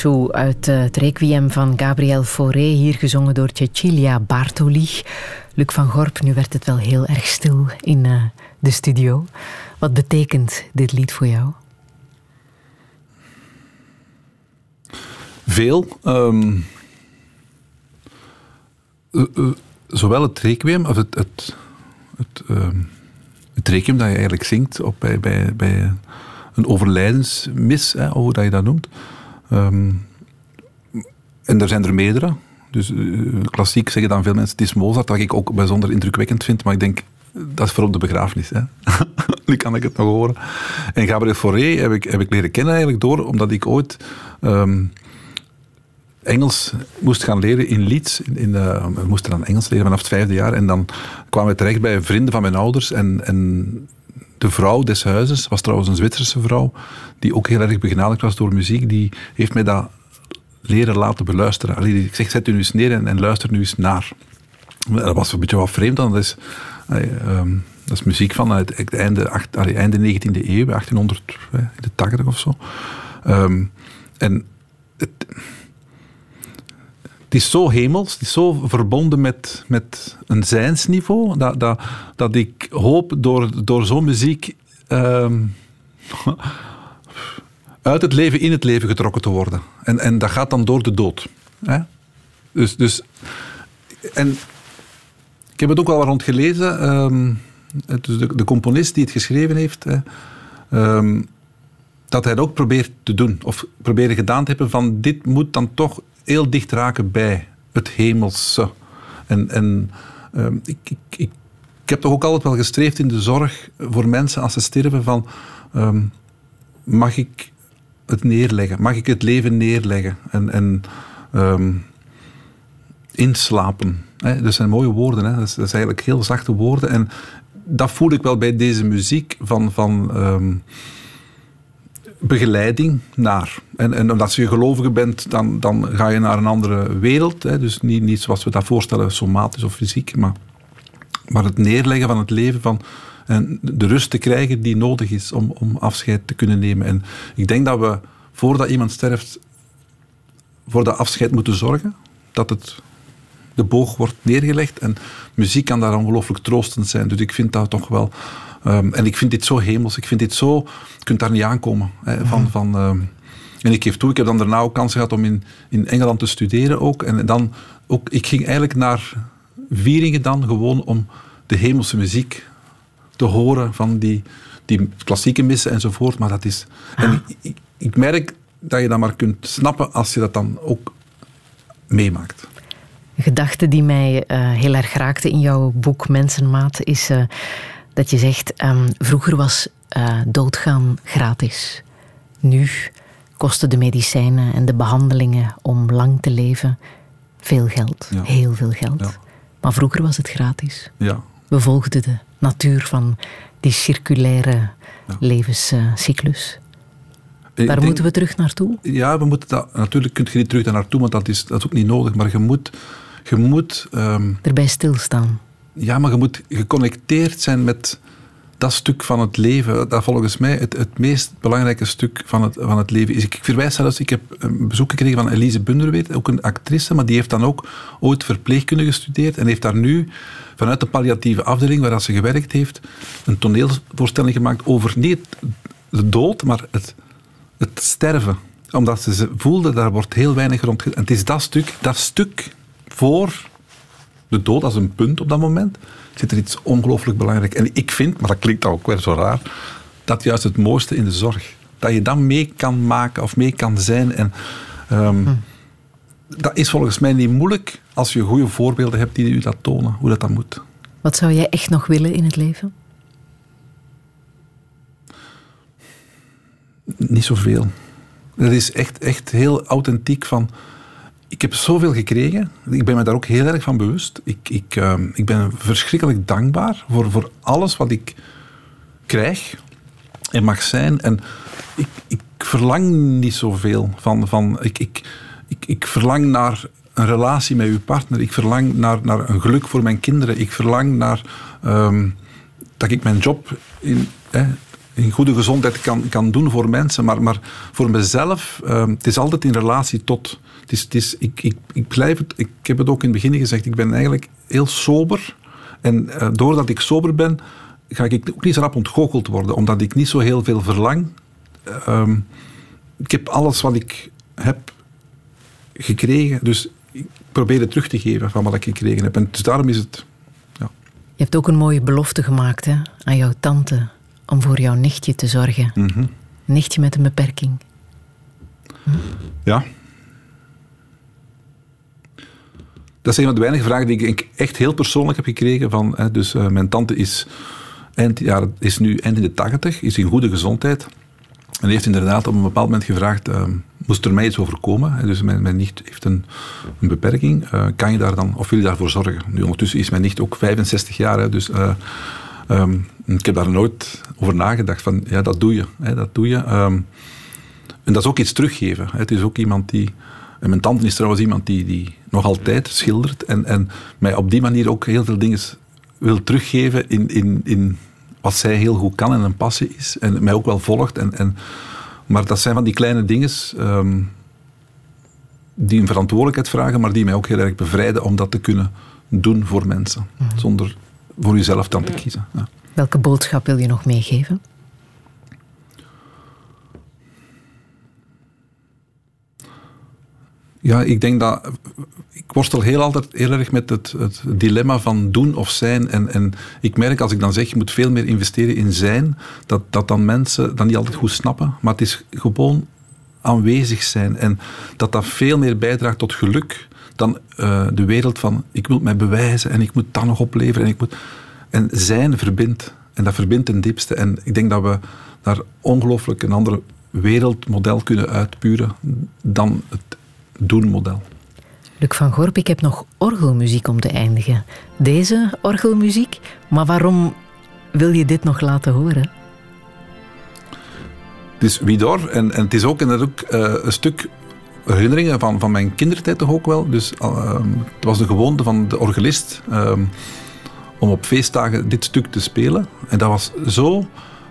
Uit uh, het Requiem van Gabriel Fauré, hier gezongen door Cecilia Bartoli. Luc van Gorp, nu werd het wel heel erg stil in uh, de studio. Wat betekent dit lied voor jou? Veel. Um, uh, zowel het requiem, of het, het, het, uh, het requiem dat je eigenlijk zingt op, bij, bij, bij een overlijdensmis, hè, hoe dat je dat noemt. Um, en er zijn er meerdere. Dus uh, klassiek zeggen dan veel mensen het is Mozart, wat ik ook bijzonder indrukwekkend vind, maar ik denk dat is voor de begrafenis. *laughs* Nu kan ik het nog horen. En Gabriel Fauré heb ik, heb ik leren kennen eigenlijk door, omdat ik ooit um, Engels moest gaan leren in Leeds. In, in uh, we moesten dan Engels leren vanaf het vijfde jaar. En dan kwamen we terecht bij vrienden van mijn ouders. En, en de vrouw des huizes, was trouwens een Zwitserse vrouw, die ook heel erg begenadigd was door muziek, die heeft mij dat leren laten beluisteren. Allee, ik zeg, zet u nu eens neer en, luister nu eens naar. Dat was een beetje wat vreemd dan. Dat is, um, dat muziek van het einde, acht, allee, einde 19e eeuw, 1880 of zo. Um, en het, het is zo hemels, het is zo verbonden met, met een zijnsniveau, dat, dat, dat ik hoop door, door zo'n muziek ehm, uit het leven in het leven getrokken te worden. En, en dat gaat dan door de dood. Hè? Dus, dus, en ik heb het ook al rond gelezen. Um, dus de, de, componist die het geschreven heeft, um, dat hij het ook probeert te doen. Of proberen gedaan te hebben van dit moet dan toch heel dicht raken bij het hemelse. En, en uh, ik, ik, ik, heb toch ook altijd wel gestreefd in de zorg voor mensen als ze sterven van um, mag ik het neerleggen? Mag ik het leven neerleggen? En, en um, inslapen. Hè? Dat zijn mooie woorden. Hè? Dat, is, eigenlijk heel zachte woorden. En dat voel ik wel bij deze muziek van... van begeleiding naar. En, en omdat je gelovige bent, dan, dan ga je naar een andere wereld. Hè. Dus niet, niet zoals we dat voorstellen, somatisch of fysiek, maar, maar het neerleggen van het leven, van, en de rust te krijgen die nodig is om, om afscheid te kunnen nemen. En ik denk dat we, voordat iemand sterft, voor dat afscheid moeten zorgen. Dat het, de boog wordt neergelegd. En muziek kan daar ongelooflijk troostend zijn. Dus ik vind dat toch wel Um, en ik vind dit zo hemels. Ik vind dit zo... Je kunt daar niet aankomen. Hè, van, mhm. van, um, en ik geef toe, ik heb dan daarna ook kans gehad om in, in Engeland te studeren ook. En dan ook... Ik ging eigenlijk naar Vieringen dan gewoon om de hemelse muziek te horen van die, die klassieke missen enzovoort. Maar dat is... En ik, ik, ik merk dat je dat maar kunt snappen als je dat dan ook meemaakt. Gedachte die mij uh, heel erg raakte in jouw boek Mensenmaat is uh, dat je zegt, um, vroeger was uh, doodgaan gratis. Nu kosten de medicijnen en de behandelingen om lang te leven veel geld. Heel veel geld. Ja. Maar vroeger was het gratis. Ja. We volgden de natuur van die circulaire levenscyclus. Daar moeten we terug naartoe? Ja, we moeten dat, natuurlijk kun je niet terug daar naartoe, want dat is, dat is ook niet nodig. Maar je moet... Je moet um, Erbij stilstaan ja, maar je moet geconnecteerd zijn met dat stuk van het leven, dat volgens mij het, het meest belangrijke stuk van het, van het leven is. Ik, verwijs zelfs, ik heb een bezoek gekregen van Elise Bunderweet, ook een actrice, maar die heeft dan ook ooit verpleegkunde gestudeerd en heeft daar nu vanuit de palliatieve afdeling waar ze gewerkt heeft, een toneelvoorstelling gemaakt over niet de dood, maar het, het sterven. Omdat ze voelde, daar wordt heel weinig rond... En het is dat stuk, dat stuk voor de dood als een punt op dat moment, zit er iets ongelooflijk belangrijk. En ik vind, maar dat klinkt ook weer zo raar, dat juist het mooiste in de zorg. Dat je dan mee kan maken of mee kan zijn. En um, hm. dat is volgens mij niet moeilijk als je goede voorbeelden hebt die u dat tonen, hoe dat dan moet. Wat zou jij echt nog willen in het leven? Niet zoveel. Dat is echt, echt heel authentiek van ik heb zoveel gekregen. Ik ben me daar ook heel erg van bewust. Ik, ik, uh, ik ben verschrikkelijk dankbaar voor, voor alles wat ik krijg en mag zijn. En ik, ik verlang niet zoveel van. van ik, ik, ik, verlang naar een relatie met uw partner. Ik verlang naar, naar een geluk voor mijn kinderen. Ik verlang naar um, dat ik mijn job in, in goede gezondheid kan, kan doen voor mensen. Maar, maar voor mezelf, uh, het is altijd in relatie tot. Het is, het is, ik, ik, ik, blijf het, ik heb het ook in het begin gezegd, ik ben eigenlijk heel sober. En uh, doordat ik sober ben, ga ik ook niet zo rap ontgoocheld worden, omdat ik niet zo heel veel verlang. Uh, ik heb alles wat ik heb gekregen, dus ik probeer het terug te geven van wat ik gekregen heb. En dus daarom is het. Ja. Je hebt ook een mooie belofte gemaakt hè, aan jouw tante om voor jouw nichtje te zorgen. Mm -hmm. Nichtje met een beperking. Hm? Ja. Dat is een van de weinige vragen die ik echt heel persoonlijk heb gekregen. Van, hè, dus uh, mijn tante is, eind, ja, is nu eind in de tachtig, is in goede gezondheid. En heeft inderdaad op een bepaald moment gevraagd, uh, moest er mij iets overkomen? Dus mijn, mijn nicht heeft een, een beperking. Uh, kan je daar dan, of wil je daarvoor zorgen? Nu ondertussen is mijn nicht ook 65 jaar, hè, dus um, ik heb daar nooit over nagedacht. Van, ja, dat doe je. Hè, dat doe je. Um, en dat is ook iets teruggeven. Hè. Het is ook iemand die... En mijn tante is trouwens iemand die, die nog altijd schildert en, en mij op die manier ook heel veel dingen wil teruggeven in, in, in wat zij heel goed kan en een passie is. En mij ook wel volgt. En, en, maar dat zijn van die kleine dingen um, die een verantwoordelijkheid vragen, maar die mij ook heel erg bevrijden om dat te kunnen doen voor mensen. Mm-hmm. Zonder voor jezelf dan te kiezen. Ja. Welke boodschap wil je nog meegeven? Ja, ik denk dat. Ik worstel heel altijd heel erg met het, het dilemma van doen of zijn. En, en ik merk als ik dan zeg, je moet veel meer investeren in zijn, dat, dat dan mensen dat niet altijd goed snappen. Maar het is gewoon aanwezig zijn. En dat dat veel meer bijdraagt tot geluk dan uh, de wereld van ik moet mij bewijzen en ik moet dat nog opleveren. En, ik moet... en zijn verbindt. En dat verbindt ten diepste. En ik denk dat we daar ongelooflijk een ander wereldmodel kunnen uitpuren dan het doen-model. Luc van Gorp, ik heb nog orgelmuziek om te eindigen. Deze orgelmuziek, maar waarom wil je dit nog laten horen? Het is Widor en, en het is ook, en ook uh, een stuk herinneringen van, van mijn kindertijd toch ook wel. Dus uh, het was de gewoonte van de orgelist uh, om op feestdagen dit stuk te spelen. En dat was zo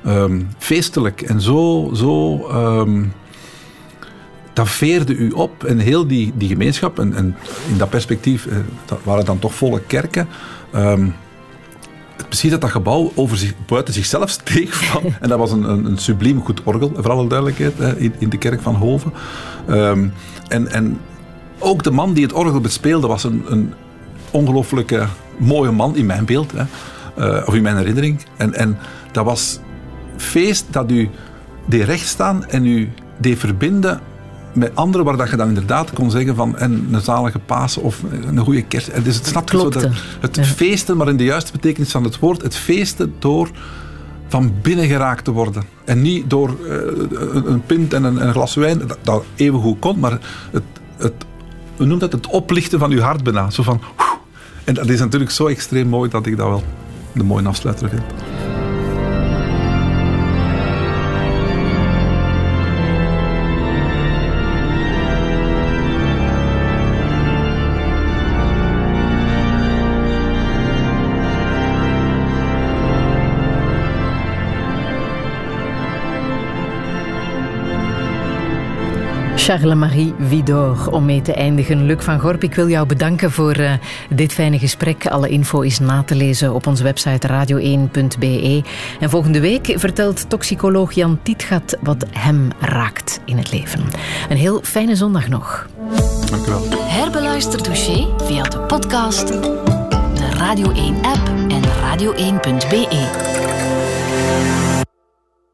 um, feestelijk en zo... zo um, dat veerde u op en heel die, die gemeenschap. En, en in dat perspectief uh, dat waren dan toch volle kerken. Um, precies dat dat gebouw over zich, buiten zichzelf steeg. Van, *laughs* en dat was een, een, een subliem goed orgel, voor alle duidelijkheid, in, in de kerk van Hoven. Um, en, en ook de man die het orgel bespeelde was een, een ongelooflijke mooie man in mijn beeld, hè, uh, of in mijn herinnering. En, en dat was feest dat u deed rechtstaan en u deed verbinden met anderen waar dat je dan inderdaad kon zeggen van en een zalige Pasen of een goede kerst. Dus het snapt zo dat het ja. feesten, maar in de juiste betekenis van het woord, het feesten door van binnen geraakt te worden. En niet door uh, een, pint en een, een, glas wijn, dat, dat even goed kon, maar het, het, we noemen dat het oplichten van je hart bijna. Zo van, en dat is natuurlijk zo extreem mooi dat ik dat wel de mooie afsluiter vind. Charles-Marie Widor, om mee te eindigen. Luc van Gorp, ik wil jou bedanken voor uh, dit fijne gesprek. Alle info is na te lezen op onze website radio1.be. En volgende week vertelt toxicoloog Jan Tietgat wat hem raakt in het leven. Een heel fijne zondag nog. Dank u wel. Herbeluister dossier via de podcast, de Radio 1-app en radio1.be.